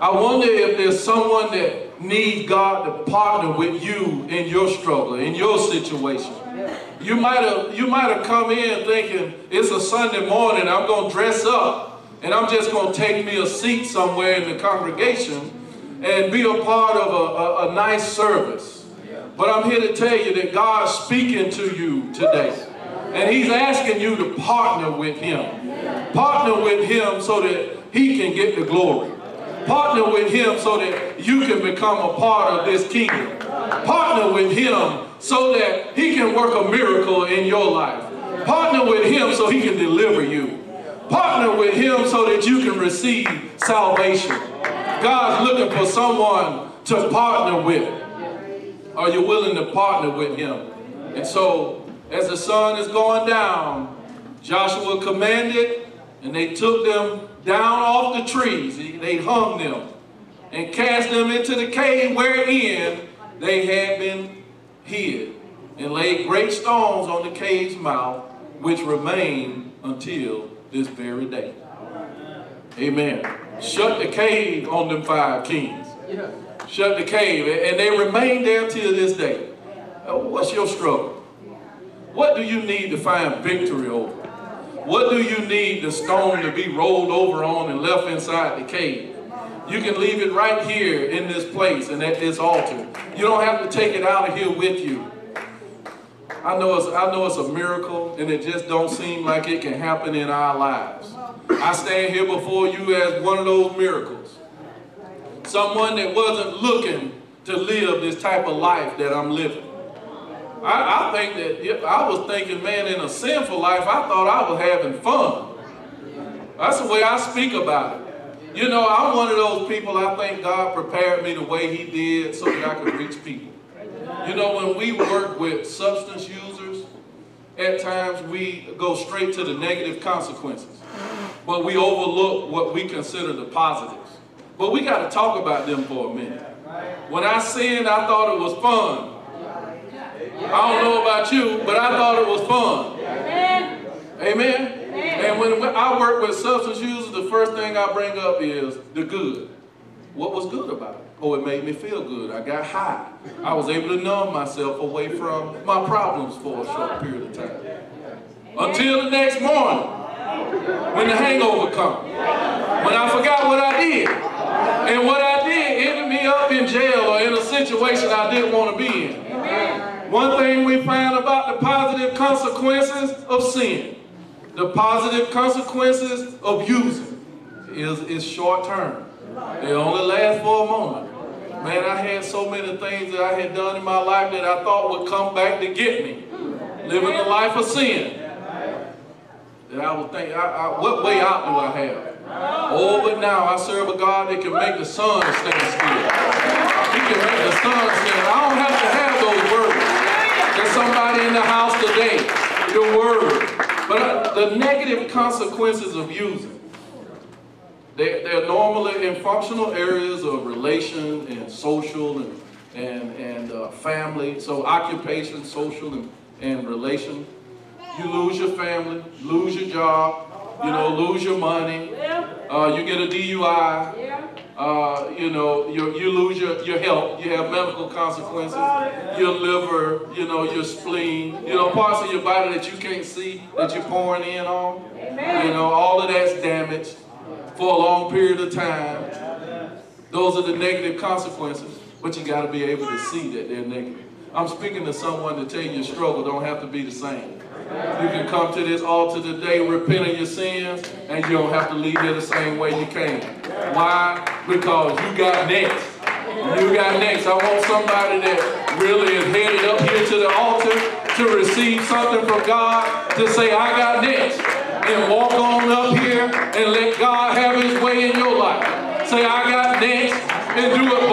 I wonder if there's someone that needs God to partner with you in your struggle, in your situation. You might have you might have come in thinking it's a Sunday morning, I'm to dress up and I'm just to take me a seat somewhere in the congregation and be a part of a, a, a nice service. But I'm here to tell you that God's speaking to you today. And he's asking you to partner with him. Partner with him so that he can get the glory. Partner with him so that you can become a part of this kingdom. Partner with him so that he can work a miracle in your life. Partner with him so he can deliver you. Partner with him so that you can receive salvation. God's looking for someone to partner with. Are you willing to partner with him? And so, as the sun is going down, Joshua commanded, and they took them down off the trees. They hung them and cast them into the cave wherein they had been hid, and laid great stones on the cave's mouth, which remain until this very day. Amen. Shut the cave on them five kings. Shut the cave, and they remain there till this day. Uh, What's your struggle? What do you need to find victory over? What do you need the stone to be rolled over on and left inside the cave? You can leave it right here in this place and at this altar. You don't have to take it out of here with you. I know it's I know it's a miracle and it just don't seem like it can happen in our lives. I stand here before you as one of those miracles. Someone that wasn't looking to live this type of life that I'm living. I, I think that if I was thinking, man, in a sinful life, I thought I was having fun. That's the way I speak about it. You know, I'm one of those people, I think God prepared me the way he did so that I could reach people. You know, when we work with substance users, at times we go straight to the negative consequences, but we overlook what we consider the positives. But we got to talk about them for a minute. When I sinned, I thought it was fun. I don't know about you, but I thought it was fun. Amen. Amen. And when I work with substance users, the first thing I bring up is the good. What was good about it? Oh, it made me feel good. I got high. I was able to numb myself away from my problems for a short period of time. Until the next morning, when the hangover comes. When I forgot what I did. And what I did ended me up in jail or in a situation I didn't want to be in. One thing we find about the positive consequences of sin, the positive consequences of using, is, is short term. They only last for a moment. Man, I had so many things that I had done in my life that I thought would come back to get me. Living a life of sin. That I would think, I, I, what way out do I have? Oh, but now I serve a God that can make the sun stand still. He can make the sun stand. I don't have to have those words. Somebody in the house today, the word. But uh, the negative consequences of using. They, they're normally in functional areas of relation and social and, and, and uh, family. So occupation, social, and, and relation. You lose your family, lose your job, you know, lose your money. Uh, you get a DUI. Uh, you know, you, you lose your, your health. You have medical consequences. Your liver, you know, your spleen. You know, parts of your body that you can't see that you're pouring in on. You know, all of that's damaged for a long period of time. Those are the negative consequences, but you got to be able to see that they're negative. I'm speaking to someone to tell you your struggle don't have to be the same. You can come to this altar today, repent of your sins, and you don't have to leave here the same way you came. Why? Because you got next. You got next. I want somebody that really is headed up here to the altar to receive something from God, to say, I got next and walk on up here and let God have his way in your life. Say, I got next and do it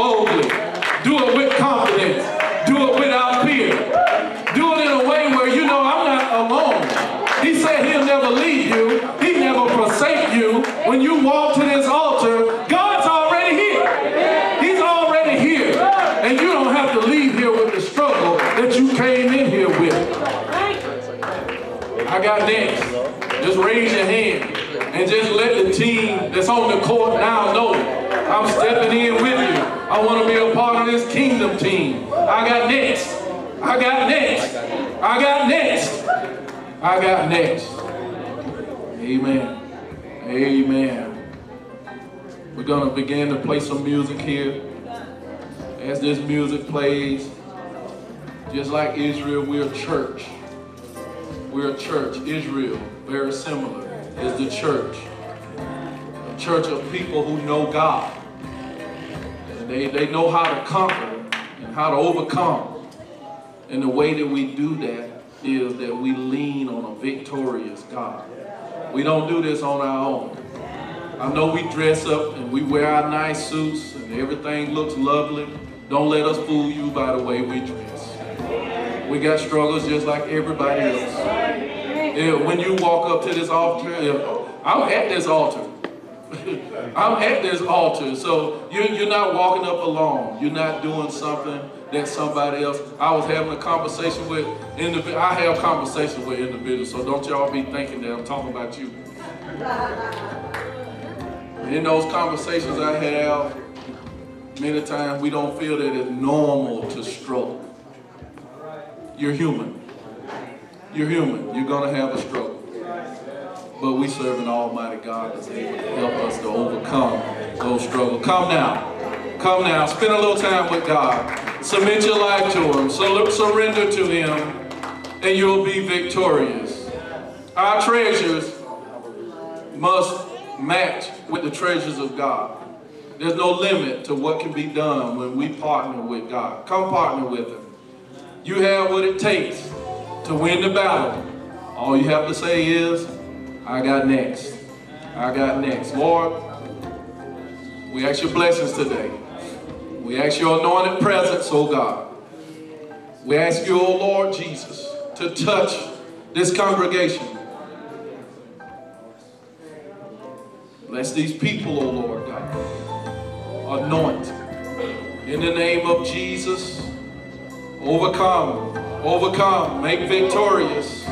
kingdom team. I got next. I got next. I got next. I got next. Amen. Amen. We're going to begin to play some music here. As this music plays, just like Israel, we're a church. We're a church. Israel, very similar, is the church. A church of people who know God. And they, they know how to conquer how to overcome. And the way that we do that is that we lean on a victorious God. We don't do this on our own. I know we dress up and we wear our nice suits and everything looks lovely. Don't let us fool you by the way we dress. We got struggles just like everybody else. Yeah, when you walk up to this altar, I'm at this altar. I'm at this altar. So you're, you're not walking up alone. You're not doing something that somebody else. I was having a conversation with individuals. I have conversations with individuals, so don't y'all be thinking that I'm talking about you. In those conversations I have, many times we don't feel that it's normal to stroke. You're human. You're human. You're going to have a struggle. But we serve an almighty God that's able to help us to overcome those struggles. Come now. Come now. Spend a little time with God. Submit your life to Him. Surrender to Him, and you'll be victorious. Our treasures must match with the treasures of God. There's no limit to what can be done when we partner with God. Come partner with Him. You have what it takes to win the battle. All you have to say is, I got next. I got next. Lord, we ask your blessings today. We ask your anointed presence, oh God. We ask you, oh Lord Jesus, to touch this congregation. Bless these people, O Lord God. Anoint. In the name of Jesus, overcome, overcome, make victorious.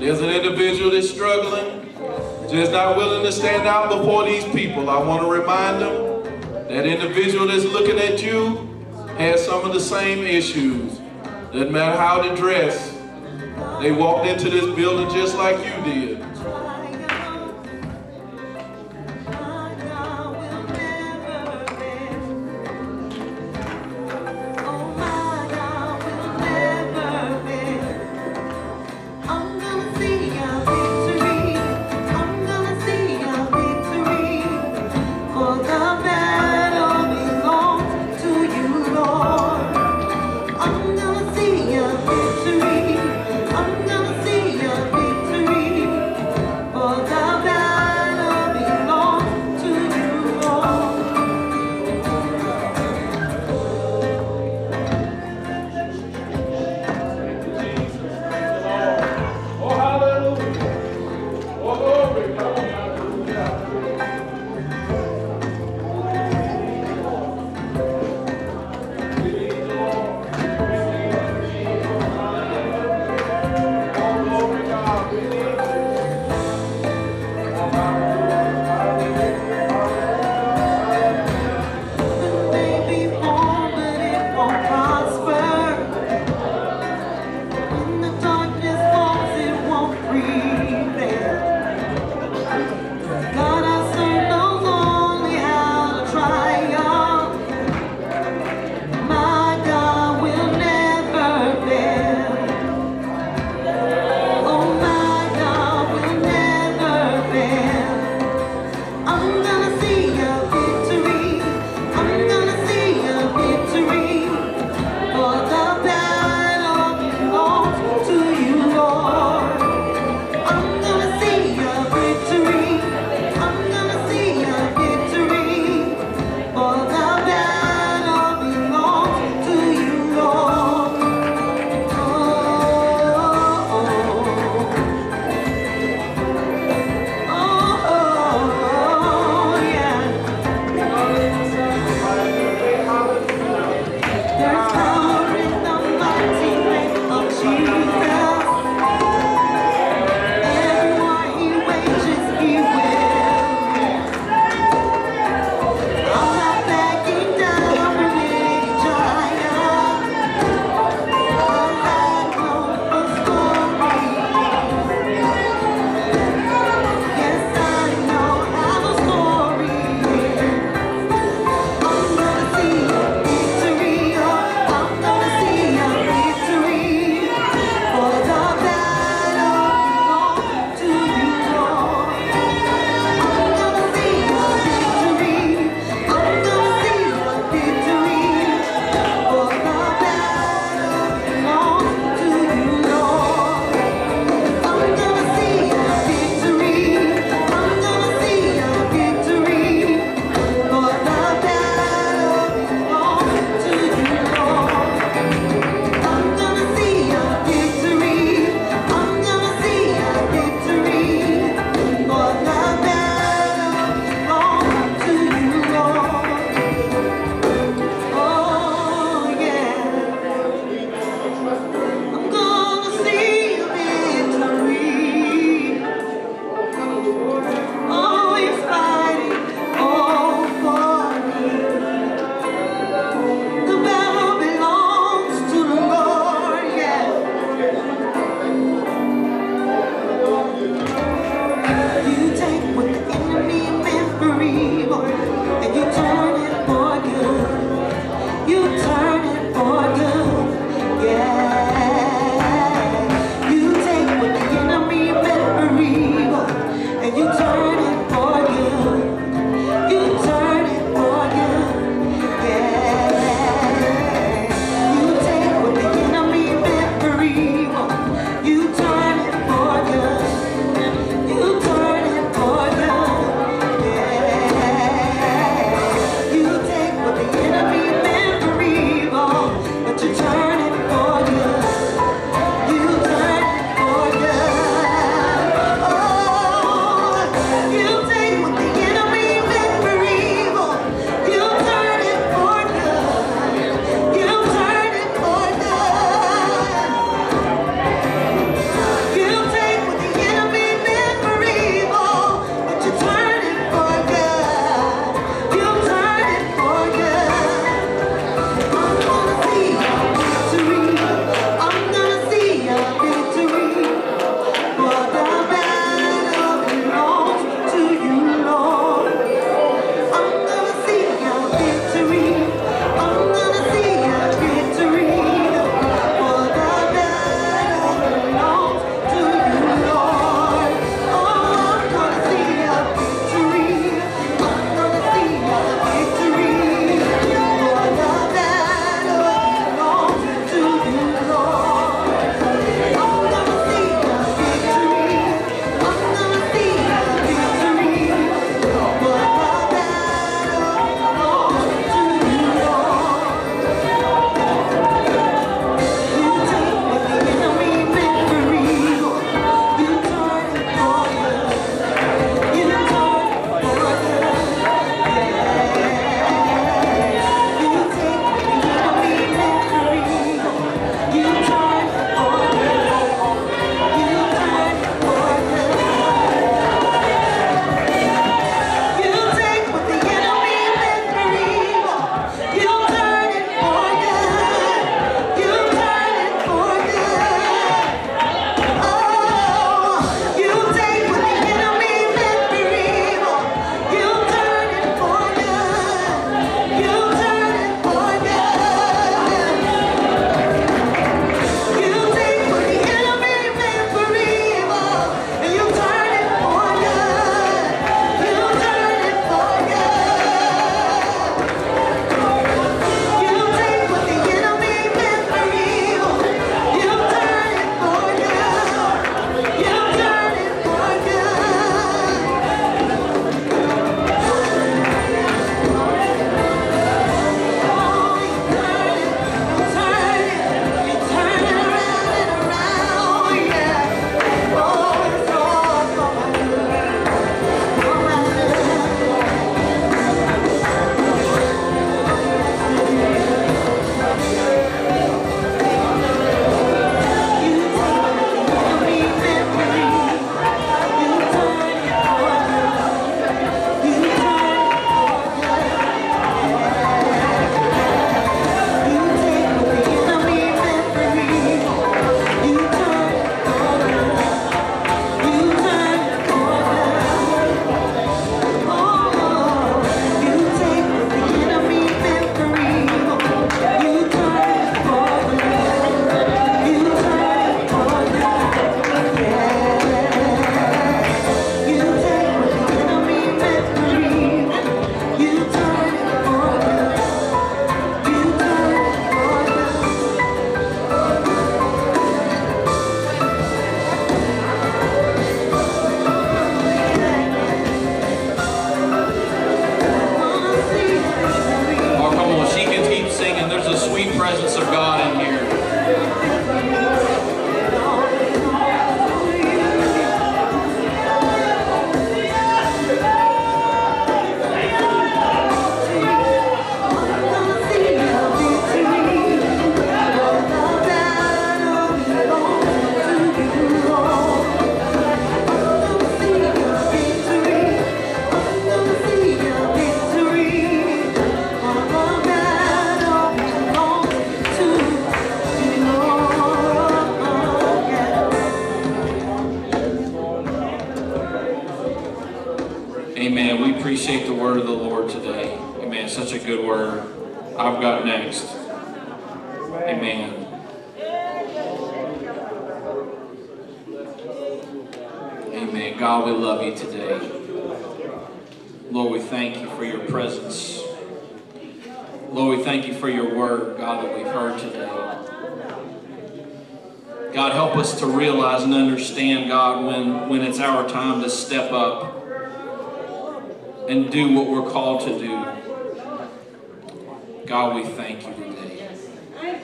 There's an individual that's struggling, just not willing to stand out before these people. I want to remind them that individual that's looking at you has some of the same issues. Doesn't matter how they dress, they walked into this building just like you did.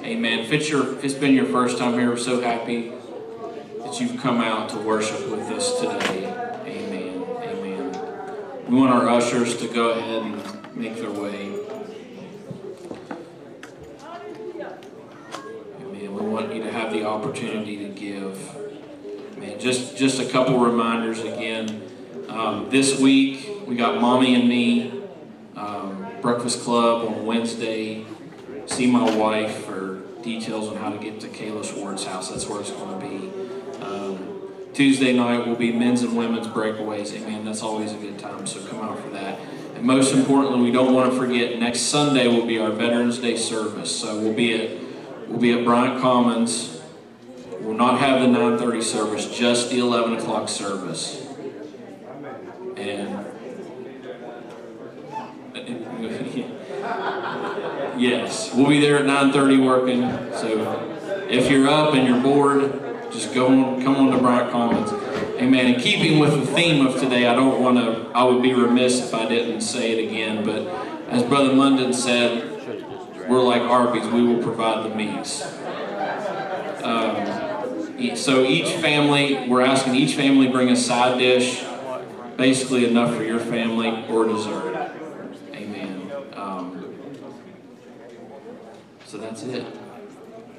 Amen. If it's, your, if it's been your first time here, we're so happy that you've come out to worship with us today. Amen. Amen. We want our ushers to go ahead and make their way. Amen. We want you to have the opportunity to give. Man, just just a couple reminders again. Um, this week we got Mommy and Me um, Breakfast Club on Wednesday. See my wife details on how to get to Kayla Schwartz's house. That's where it's going to be. Um, Tuesday night will be men's and women's breakaways. Amen. That's always a good time, so come out for that. And most importantly, we don't want to forget next Sunday will be our Veterans Day service. So we'll be at we'll be at Bryant Commons. We'll not have the 9:30 service, just the 11 o'clock service. And yes, we'll be there at 9:30 working. So if you're up and you're bored, just go on, come on to Bryant Commons. Amen. In keeping with the theme of today, I don't want to. I would be remiss if I didn't say it again. But as Brother Munden said, we're like Arby's. We will provide the meats. Um, so each family, we're asking each family bring a side dish, basically enough for your family or dessert. Amen. Um, so that's it.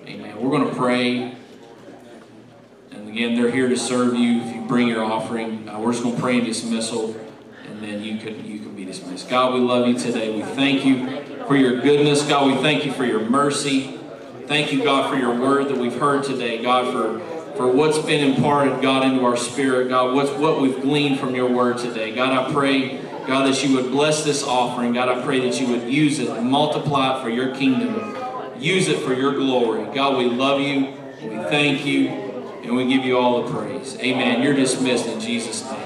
Amen. We're going to pray. And again, they're here to serve you. If you bring your offering, uh, we're just going to pray in dismissal, and then you can you can be dismissed. God, we love you today. We thank you for your goodness. God, we thank you for your mercy. Thank you, God, for your word that we've heard today. God, for for what's been imparted, God, into our spirit. God, what's what we've gleaned from your word today. God, I pray, God, that you would bless this offering. God, I pray that you would use it and multiply it for your kingdom. Use it for your glory. God, we love you. We thank you. And we give you all the praise. Amen. You're dismissed in Jesus' name.